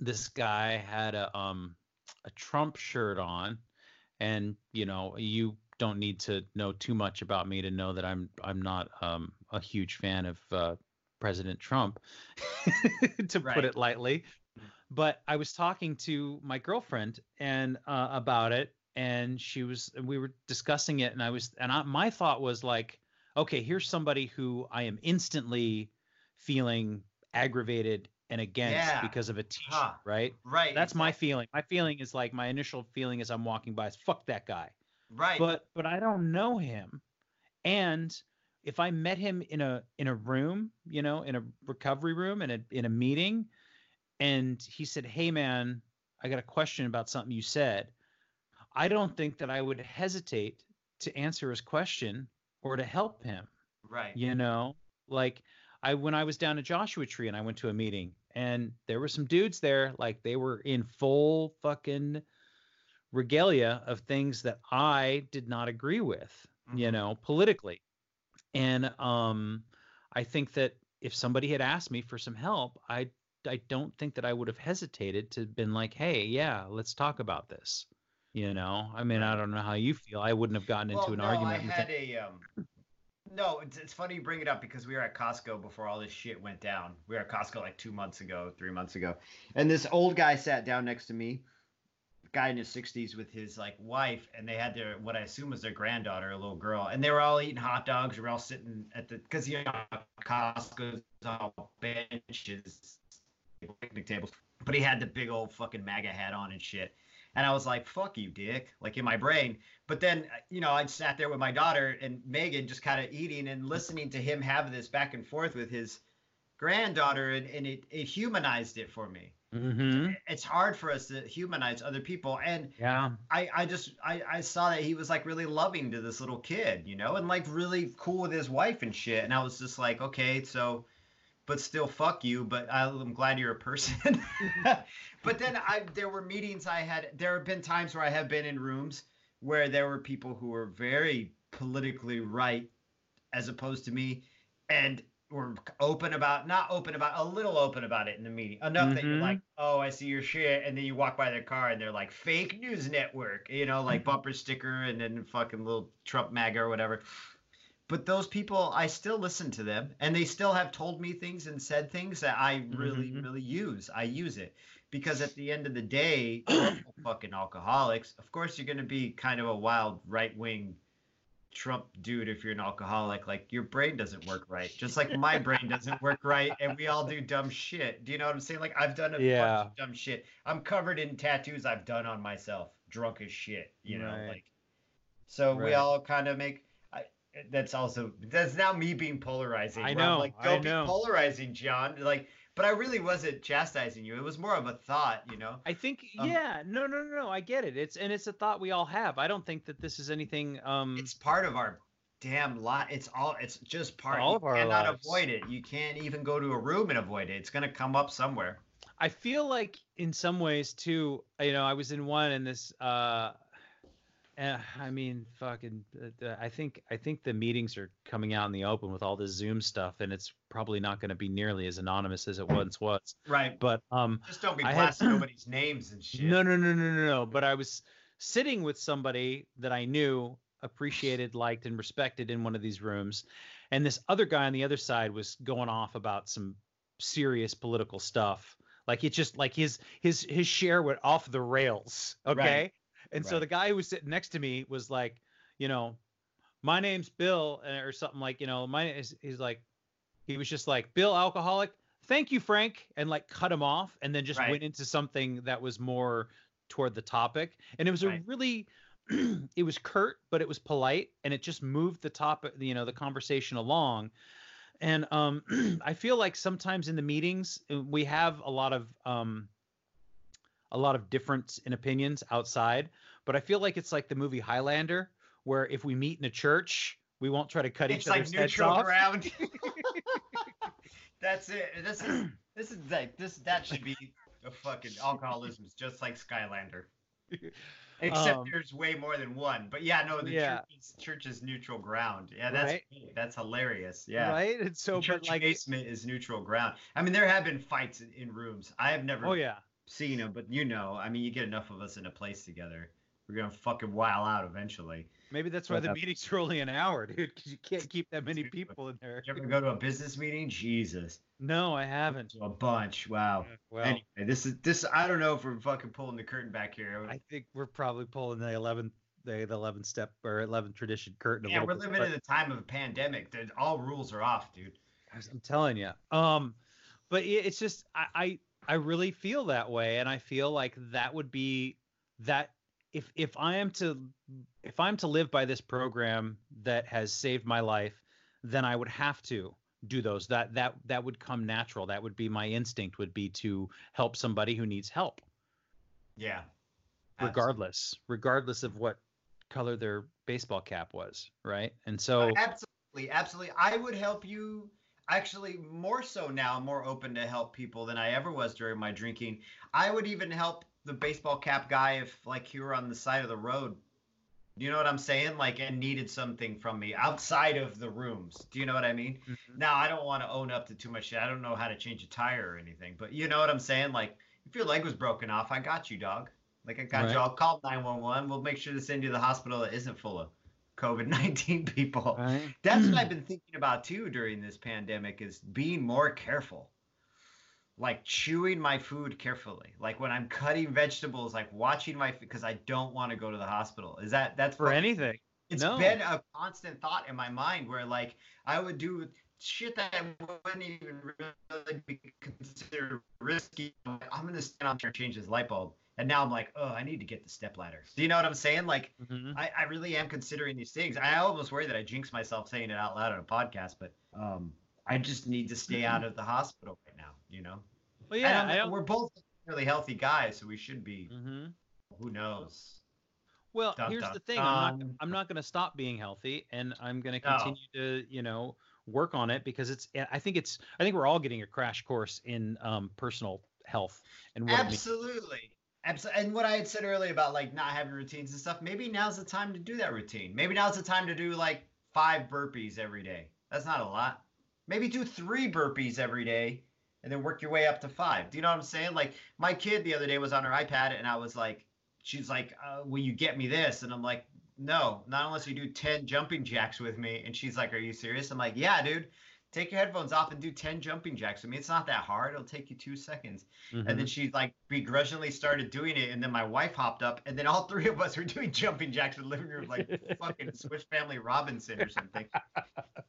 this guy had a um a Trump shirt on, and you know, you don't need to know too much about me to know that I'm I'm not um a huge fan of uh, President Trump, to Right. put it lightly. But I was talking to my girlfriend and uh, about it, and she was we were discussing it, and I was and I, my thought was like, okay, here's somebody who I am instantly feeling aggravated and against Yeah. because of a t-shirt, Huh. right? Right. That's my feeling. My feeling is like my initial feeling as I'm walking by is fuck that guy. Right. But but I don't know him. And if I met him in a in a room, you know, in a recovery room in a in a meeting and he said, "Hey man, I got a question about something you said." I don't think that I would hesitate to answer his question or to help him right. you know like i when i was down at joshua tree and i went to a meeting and there were some dudes there like they were in full fucking regalia of things that i did not agree with you Mhm. know politically and um i think that if somebody had asked me for some help i i don't think that i would have hesitated to been like hey yeah let's talk about this you know i mean i don't know how you feel i wouldn't have gotten into well, an no, argument I had a um. No, it's, it's funny you bring it up because we were at Costco before all this shit went down. We were at Costco like two months ago, three months ago, and this old guy sat down next to me, guy in his sixties with his like wife, and they had their what I assume was their granddaughter, a little girl, and they were all eating hot dogs. We were all sitting at the because you know Costco's all benches, picnic tables, but he had the big old fucking MAGA hat on and shit. And I was like, fuck you, dick, like in my brain. But then, you know, I sat there with my daughter and Megan just kind of eating and listening to him have this back and forth with his granddaughter, and, and it, it humanized it for me. Hmm It's hard for us to humanize other people. And yeah I, I just I, I saw that he was like really loving to this little kid, you know, and like really cool with his wife and shit. And I was just like, okay, so but still fuck you, but I'm glad you're a person. but then I there were meetings I had there have been times where I have been in rooms where there were people who were very politically right as opposed to me and were open about not open about a little open about it in the meeting. Enough that you're like oh i see your shit and then you walk by their car and they're like fake news network you know like bumper sticker and then fucking little trump maga or whatever. But those people i still listen to them and they still have told me things and said things that i really Mhm. really use. I use it. Because at the end of the day fucking alcoholics. Of course you're going to be kind of a wild right-wing Trump dude if you're an alcoholic. Like your brain doesn't work right. Just like my brain doesn't work right and we all do dumb shit. Do you know what I'm saying? Like I've done a Yeah. bunch of dumb shit. I'm covered in tattoos I've done on myself, drunk as shit, you know, Right. like so we all kind of make I, that's also that's now me being polarizing. I know, like I don't know. be polarizing, John. Like but I really wasn't chastising you. It was more of a thought, you know. I think Um, yeah, no, no, no, no. I get it. It's and it's a thought we all have. I don't think that this is anything. Um, it's part of our damn lot. It's all. It's just part. All you of our cannot lives. avoid it. You can't even go to a room and avoid it. It's gonna come up somewhere. I feel like in some ways too. You know, I was in one and this. uh uh, I mean, fucking. Uh, I think I think the meetings are coming out in the open with all this Zoom stuff, and it's probably not going to be nearly as anonymous as it once was. Right. But um, Just don't be I had- blasting nobody's names and shit. No, no, no, no, no, no. But I was sitting with somebody that I knew, appreciated, liked, and respected in one of these rooms, and this other guy on the other side was going off about some serious political stuff. Like it just like his his his share went off the rails. Okay. Right. And so the guy who was sitting next to me was like, you know, my name's Bill, uh, or something like, you know, my is he's like, he was just like, Bill, alcoholic. Thank you, Frank, and like cut him off, and then just Right. went into something that was more toward the topic. And it was Right. a really, it was curt, but it was polite, and it just moved the topic, you know, the conversation along. And um, I feel like sometimes in the meetings uh, we have a lot of um, a lot of difference in opinions outside, but I feel like it's like the movie Highlander, where if we meet in a church, we won't try to cut It's each like other's heads off. ground. That's it. This is This is like this. That should be a fucking alcoholism is just like Skylander. Except Um, there's way more than one. But yeah, no, the Yeah. church, is, church is neutral ground. Yeah, that's Right. that's hilarious. Yeah. Right. And so, the but church like, basement is neutral ground. I mean, there have been fights in, in rooms. I have never oh yeah, seen them, but you know, I mean, you get enough of us in a place together, we're gonna fucking wow out eventually. maybe that's why But, the uh, meetings are only an hour, dude, because you can't keep that many people in there. You ever go to a business meeting? Jesus, No, I haven't. a bunch. Wow. Well, anyway, this is this. I don't know if we're fucking pulling the curtain back here. I think we're probably pulling the 11th, the, the 11 step or 11 tradition curtain. yeah, we're bit, living in the time of a pandemic. All rules are off, dude. I'm telling you. Um, but it's just I, I really feel that way, and I feel like that would be that if if I am to if I'm to live by this program that has saved my life, then I would have to do those. That that that would come natural. That would be my instinct. Would be to help somebody who needs help, Yeah. regardless regardless of what color their baseball cap was, right? And so Absolutely, absolutely. I would help you. Actually, more so now, more open to help people than I ever was during my drinking. I would even help the baseball cap guy if, like, he were on the side of the road. You know what I'm saying? Like, and needed something from me outside of the rooms. Do you know what I mean? Mhm. Now, I don't want to own up to too much shit. I don't know how to change a tire or anything, but you know what I'm saying? Like, if your leg was broken off, I got you, dog. Like, I got Right. you. I'll call 911. We'll make sure to send you to the hospital that isn't full of COVID 19 people. right? That's what I've mm. been thinking about too during this pandemic is being more careful. Like chewing my food carefully. Like when I'm cutting vegetables, like watching my because I don't want to go to the hospital. Is that that's for anything. It's no. been a constant thought in my mind where like I would do shit that I wouldn't even really be considered risky. I'm I'm gonna stand on there and change this light bulb. And now I'm like, oh, I need to get the step ladder. Do you know what I'm saying? Like Mhm. I, I really am considering these things. I almost worry that I jinx myself saying it out loud on a podcast, but um, I just need to stay out of the hospital right now. You know. Well, yeah, I'm- I don't. we're both really healthy guys, so we should be. Mhm. Who knows? Well, Dun, here's dun, the thing. I'm not. dun. I'm not going to stop being healthy, and I'm going to continue to, you know, work on it because it's. I think it's. I think we're all getting a crash course in um, personal health and what. Absolutely. Absolutely. And what I had said earlier about like not having routines and stuff, maybe now's the time to do that routine. Maybe now's the time to do like five burpees every day. That's not a lot. Maybe do three burpees every day and then work your way up to five. Do you know what I'm saying? Like my kid the other day was on her iPad and I was like, she's like, uh, will you get me this? And I'm like, no, not unless you do 10 jumping jacks with me. And she's like, are you serious? I'm like, yeah, dude. Take your headphones off and do 10 jumping jacks I mean, It's not that hard. It'll take you two seconds. Mhm. And then she like begrudgingly started doing it, and then my wife hopped up, and then all three of us were doing jumping jacks in the living room like fucking Swiss Family Robinson or something.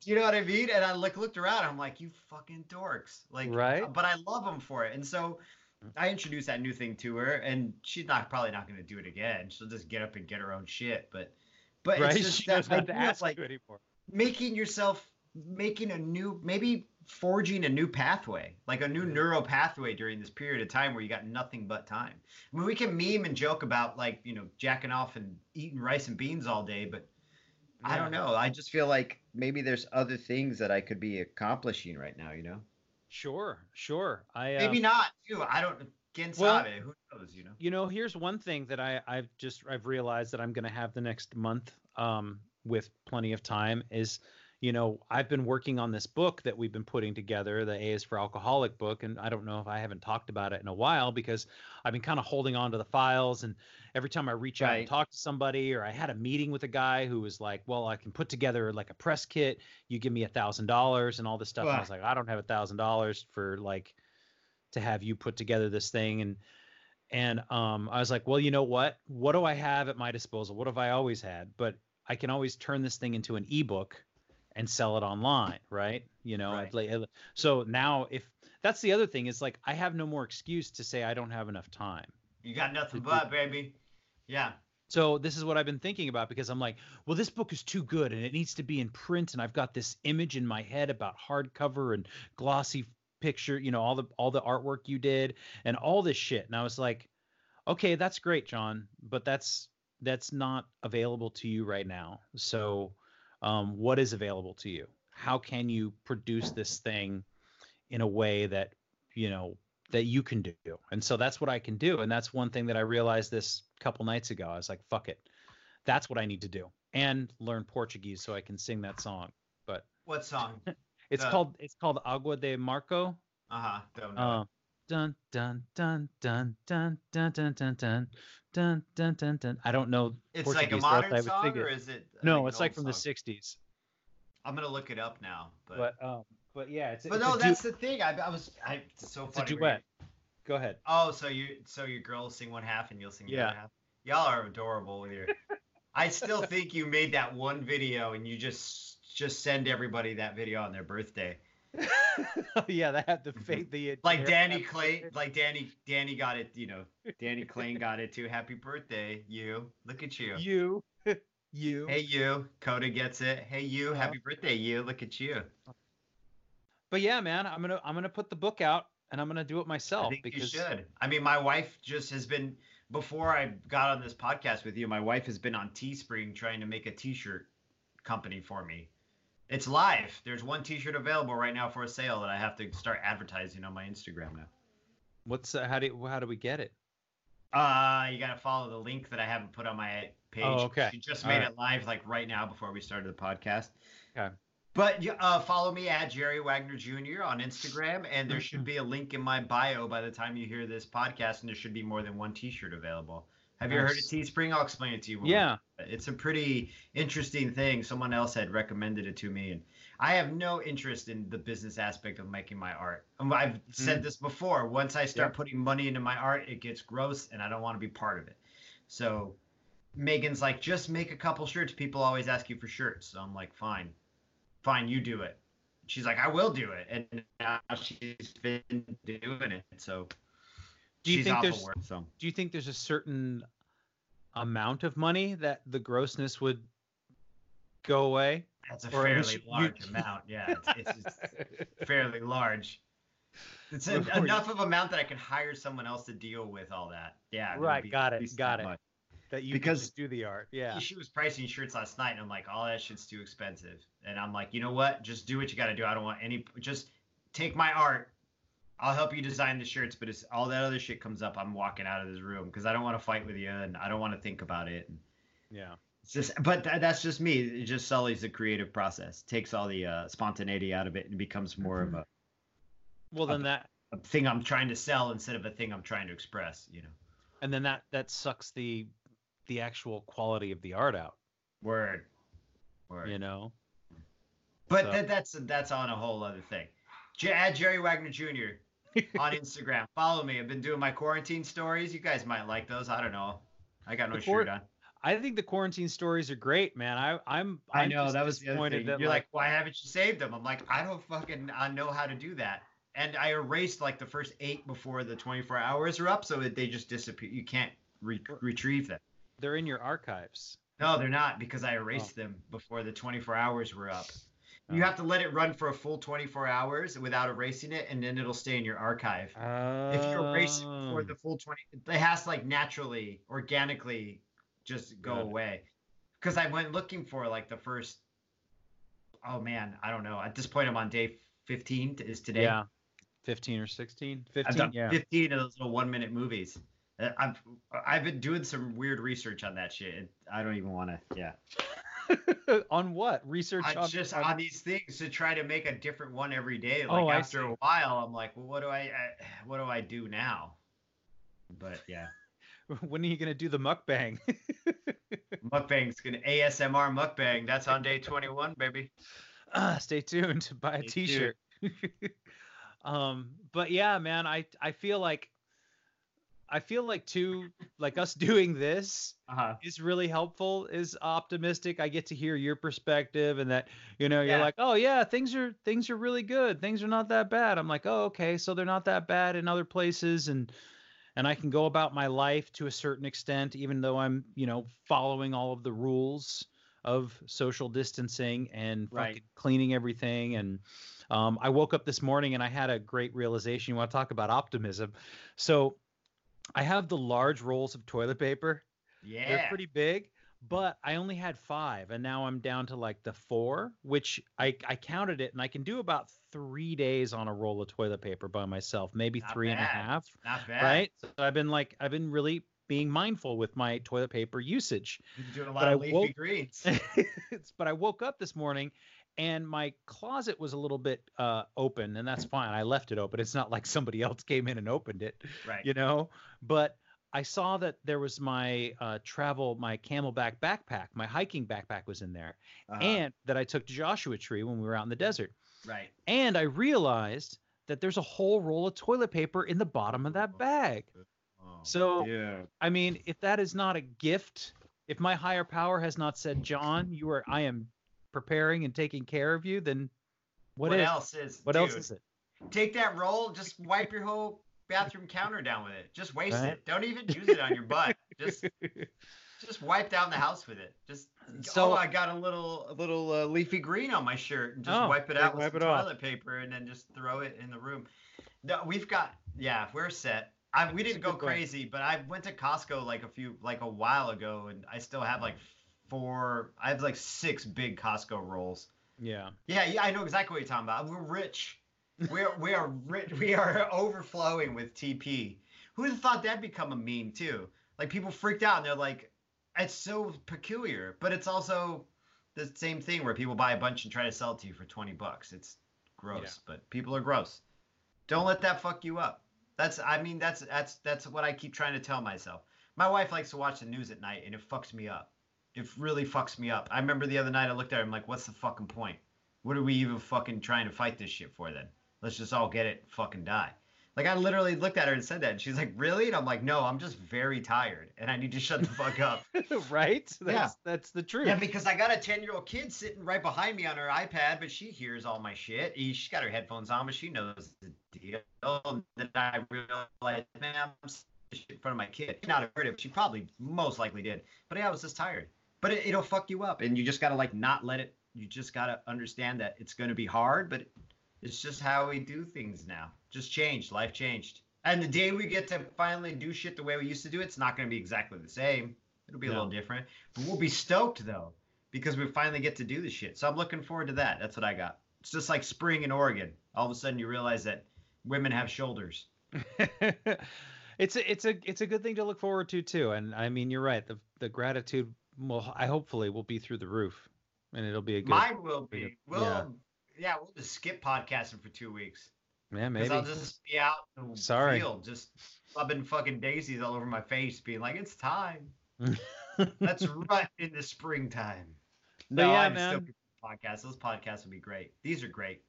You know what I mean? And I like looked around, I'm like, you fucking dorks, like, Right. But I love them for it, and so I introduced that new thing to her, and she's not probably not going to do it again. She'll just get up and get her own shit, but. But right? it's just she that not to idea ask like anymore. making yourself making a new maybe forging a new pathway like a new neural pathway during this period of time where you got nothing but time. I mean we can meme and joke about like you know jacking off and eating rice and beans all day but i don't know. I just feel like maybe there's other things that i could be accomplishing right now you know? Sure, sure. I uh, maybe not too. I don't quien well- sabe who knows you know? you know here's one thing that i i've just i've realized that i'm going to have the next month um with plenty of time is you know i've been working on this book that we've been putting together the a is for alcoholic book and i don't know if i haven't talked about it in a while because i've been kind of holding on to the files and every time i reach out and talk to somebody or i had a meeting with a guy who was like well i can put together like a press kit you give me a thousand dollars and all this stuff and i was like i don't have a thousand dollars for like to have you put together this thing and and um, I was like, well, you know what? What do I have at my disposal? What have I always had? But I can always turn this thing into an ebook and sell it online, right? You know, Right. uh, so now if that's the other thing is like I have no more excuse to say I don't have enough time. you got nothing but baby yeah So this is what I've been thinking about because I'm like, well, this book is too good and it needs to be in print, and I've got this image in my head about hardcover and glossy picture, you know, all the all the artwork you did and all this shit. And I was like, okay, that's great, John, but that's that's not available to you right now. So, um, what is available to you? How can you produce this thing in a way that you know that you can do and so that's what i can do and that's one thing that i realized this couple nights ago i was like fuck it that's what i need to do and learn portuguese so i can sing that song but What song? it's Uh, called it's called agua de marco Uh huh. Don't know. uh, dun dun dun dun dun dun dun dun dun dun dun dun dun i don't know it's like a Portuguese, or else I modern song, figure- or is it? no it's like from the 60s I'm gonna look it up now. But but um but yeah it's, but it's no, a du- that's the thing. I, I was I it's so it's a funny. duet go ahead Oh, so you so your girls sing one half and you'll sing the Yeah. other half. Y'all are adorable with your. I still think you made that one video and you just just send everybody that video on their birthday. yeah that had the fate the Mm-hmm. Like the- Danny Clay, like Danny Danny got it. You know, Danny Clay got it too. Happy birthday, you. Look at you. you you Hey you, Coda gets it. Hey you, Uh-huh. happy birthday, you. Look at you. but yeah man i'm gonna i'm gonna put the book out and i'm gonna do it myself I think because you should. I mean, my wife just has been before I got on this podcast with you. My wife has been on Teespring trying to make a T-shirt company for me. It's live. There's one T-shirt available right now for a sale that I have to start advertising on my Instagram now. what's uh, how do you, how do we get it Uh, you gotta follow the link that I haven't put on my page. Oh, okay. She just made right. it live like right now before we started the podcast. Okay. But uh, follow me at Jerry Wagner Jr. on Instagram, and there Mm-hmm. should be a link in my bio by the time you hear this podcast, and there should be more than one T-shirt available. Have you heard of. Teespring? I'll explain it to you. yeah It's a pretty interesting thing. Someone else had recommended it to me, and I have no interest in the business aspect of making my art. Um, I've said this before. Once I start. Yeah. putting money into my art, it gets gross, and I don't want to be part of it. So Megan's like, just make a couple shirts. People always ask you for shirts. So I'm like, fine, fine, you do it. She's like, I will do it, and now she's been doing it. So Do you she's think there's- work, so. do you think there's a certain amount of money that the grossness would go away That's a Or fairly you- large amount. Yeah, it's, it's, fairly large. It's or- enough of a amount that I can hire someone else to deal with all that. Yeah. Right, be got it, got it. much. that you Because- do the art yeah She was pricing shirts last night, and I'm like, all that shit's too expensive. And I'm like, you know what? Just do what you got to do. I don't want any. Just take my art. I'll help you design the shirts, but it's all that other shit comes up. I'm walking out of this room because I don't want to fight with you, and I don't want to think about it. yeah It's just, but tha- that's just me. It just sullies the creative process, takes all the uh, spontaneity out of it, and becomes more of a, well then that a thing I'm trying to sell instead of a thing I'm trying to express. You know, and then that that sucks the the actual quality of the art out word, word. you know But So- that, that's that's on a whole other thing. J- add Jerry Wagner Jr. on Instagram. Follow me. I've been doing my quarantine stories. You guys might like those. I don't know. I got no The shirt on. i think the quarantine stories are great man i i'm I I'm know that was disappointed that You're like, like why haven't you saved them? I'm like, I don't fucking I know how to do that. And I erased like the first eight before the 24 hours are up, so that they just disappear. You can't re- retrieve them. they're in your archives No, they're not because I erased oh. them before the 24 hours were up. You Oh. have to let it run for a full 24 hours without erasing it, and then it'll stay in your archive. If you erase it Oh. the full 20, it has to like naturally, organically just go it. away. Because I went looking for like the first, oh man, I don't know. At this point, I'm on day 15 is today. yeah 15 or 16 15 yeah 15 of those little one minute movies. Uh, I've I've been doing some weird research on that shit. I don't even want to. Yeah. on what research I on, just on- on these things to try to make a different one every day. Like Oh, after a while, I'm like, well, what do I, I what do I do now? But yeah, when are you gonna do the mukbang mukbang's gonna ASMR mukbang. That's on day 21, baby. Ah, stay tuned to buy a stay t-shirt. um but yeah man i i feel like i feel like too like us doing this Uh huh. is really helpful is optimistic i get to hear your perspective and that you know you're Yeah. like oh yeah things are things are really good things are not that bad i'm like oh okay so they're not that bad in other places and and i can go about my life to a certain extent even though i'm you know following all of the rules of social distancing and Right. cleaning everything and um, i woke up this morning and i had a great realization you want to talk about optimism so i have the large rolls of toilet paper Yeah. they're pretty big, but I only had five, and now I'm down to like the four, which I I counted it, and I can do about three days on a roll of toilet paper by myself, maybe Not three and a half. Not bad. Right? So I've been like I've been really being mindful with my toilet paper usage. You're doing a But lot I of leafy woke- greens. But I woke up this morning and my closet was a little bit uh, open, and that's fine. I left it open. It's not like somebody else came in and opened it, right. you know. But I saw that there was my uh, travel, my CamelBak backpack, my hiking backpack was in there, Uh-huh. and that I took to Joshua Tree when we were out in the desert. right. And I realized that there's a whole roll of toilet paper in the bottom of that bag. Oh, So yeah. I mean, if that is not a gift, if my higher power has not said, John, you are, I am preparing and taking care of you, then what what is? else is? What else is it? Take that roll. Just wipe your whole bathroom counter down with it. Just waste Right. it. Don't even use it on your butt. Just just wipe down the house with it. Just So- oh, I got a little a little uh, leafy green on my shirt, and just Oh, wipe it out with wipe some it off. toilet paper, and then just throw it in the room. No, we've got yeah, we're set. I, we didn't go crazy, but I went to Costco like a few like a while ago, and I still have like four. I have like six big Costco rolls. Yeah. Yeah, yeah, I know exactly what you're talking about. We're rich. We're we are rich. We are overflowing with TP. Who'd have thought that'd become a meme too? Like people freaked out and they're like, it's so peculiar, but it's also the same thing where people buy a bunch and try to sell it to you for twenty bucks. It's gross, Yeah. but people are gross. Don't let that fuck you up. That's I mean that's that's that's what I keep trying to tell myself. My wife likes to watch the news at night and it fucks me up. It really fucks me up. I remember the other night I looked at her. I'm like, what's the fucking point? What are we even fucking trying to fight this shit for then? Let's just all get it, and fucking die. Like I literally looked at her and said that, and she's like, "Really?" And I'm like, "No, I'm just very tired, and I need to shut the fuck up." right? That's, Yeah. That's the truth. yeah, because I got a ten year old kid sitting right behind me on her iPad, but she hears all my shit. She's got her headphones on, but she knows the deal. And then I realized, man, I'm saying this shit in front of my kid. She not heard it. She probably most likely did, but yeah, I was just tired. But it, it'll fuck you up, and you just gotta like not let it. You just gotta understand that it's gonna be hard, but it's just how we do things now. Just changed. Life changed. And the day we get to finally do shit the way we used to do it, it's not going to be exactly the same. It'll be a little different. But we'll be stoked, though, because we finally get to do this shit. So I'm looking forward to that. That's what I got. It's just like spring in Oregon. All of a sudden, you realize that women have shoulders. it's a it's a it's a good thing to look forward to too. And I mean, you're right. The the gratitude will I hopefully will be through the roof, and it'll be a good. Mine will Yeah. be. We'll, yeah. we'll just skip podcasting for two weeks. yeah, Because maybe. I'll just be out in the Sorry. field, just rubbing fucking daisies all over my face, being like, it's time. That's right in the springtime. But No, yeah, I'm man. still podcasts. Those podcasts would be great. These are great.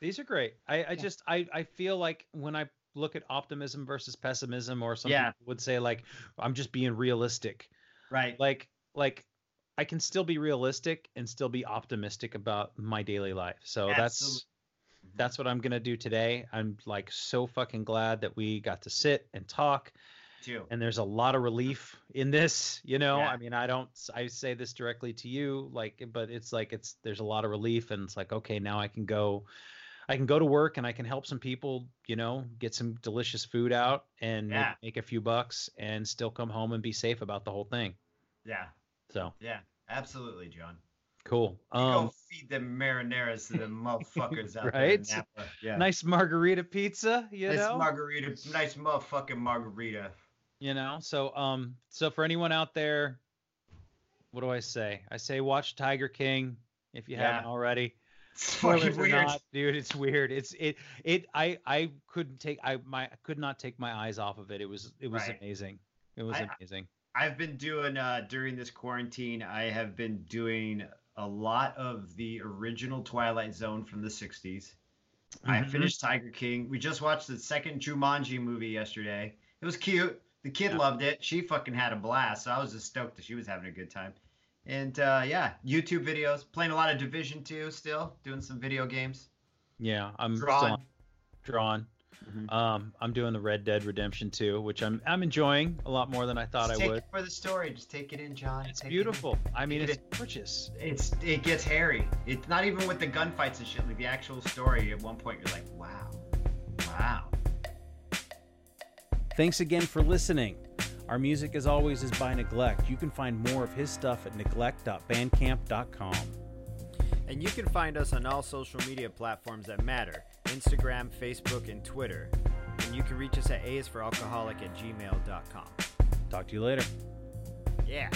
These are great. I, I just I, I feel like when I look at optimism versus pessimism, or some Yeah. people would say like I'm just being realistic. Right. Like like I can still be realistic and still be optimistic about my daily life. So Absolutely. that's mm-hmm. that's what I'm gonna do today. I'm like so fucking glad that we got to sit and talk. Too. and there's a lot of relief in this you know Yeah. i mean i don't i say this directly to you like but it's like it's there's a lot of relief and it's like okay now i can go i can go to work and i can help some people you know get some delicious food out and Yeah. make a few bucks and still come home and be safe about the whole thing Yeah. So Yeah. Absolutely, John. cool um go feed them marineras to the motherfuckers out Right? there in Napa. Yeah. nice margarita pizza you nice know margarita. Nice motherfucking margarita. you know so um so for anyone out there what do i say i say watch tiger king if you Yeah. haven't already It's Spoilers fucking weird. not, dude. It's weird. It's it it. I I couldn't take I my I could not take my eyes off of it. It was it was Right. amazing. It was I- amazing. I've been doing uh, during this quarantine. I have been doing a lot of the original Twilight Zone from the '60s. I Mhm. finished Tiger King. We just watched the second Jumanji movie yesterday. It was cute. The kid Yeah. loved it. She fucking had a blast. So I was just stoked that she was having a good time. And uh, yeah, YouTube videos. Playing a lot of Division Two still. Doing some video games. Yeah, I'm Drawn. drawn. Mhm. Um, I'm doing the Red Dead Redemption 2, which I'm I'm enjoying a lot more than I thought Just I take would. it for the story. Just take it in, John. It's Take it beautiful. I mean, Take it's it gorgeous. it's it gets hairy. It's not even with the gunfights and shit. Like the actual story, at one point you're like, wow, wow. Thanks again for listening. Our music, as always, is by Neglect. You can find more of his stuff at neglect.bandcamp.com. And you can find us on all social media platforms that matter Instagram, Facebook, and Twitter. And you can reach us at aisforalcoholic at gmail.com. Talk to you later. Yeah.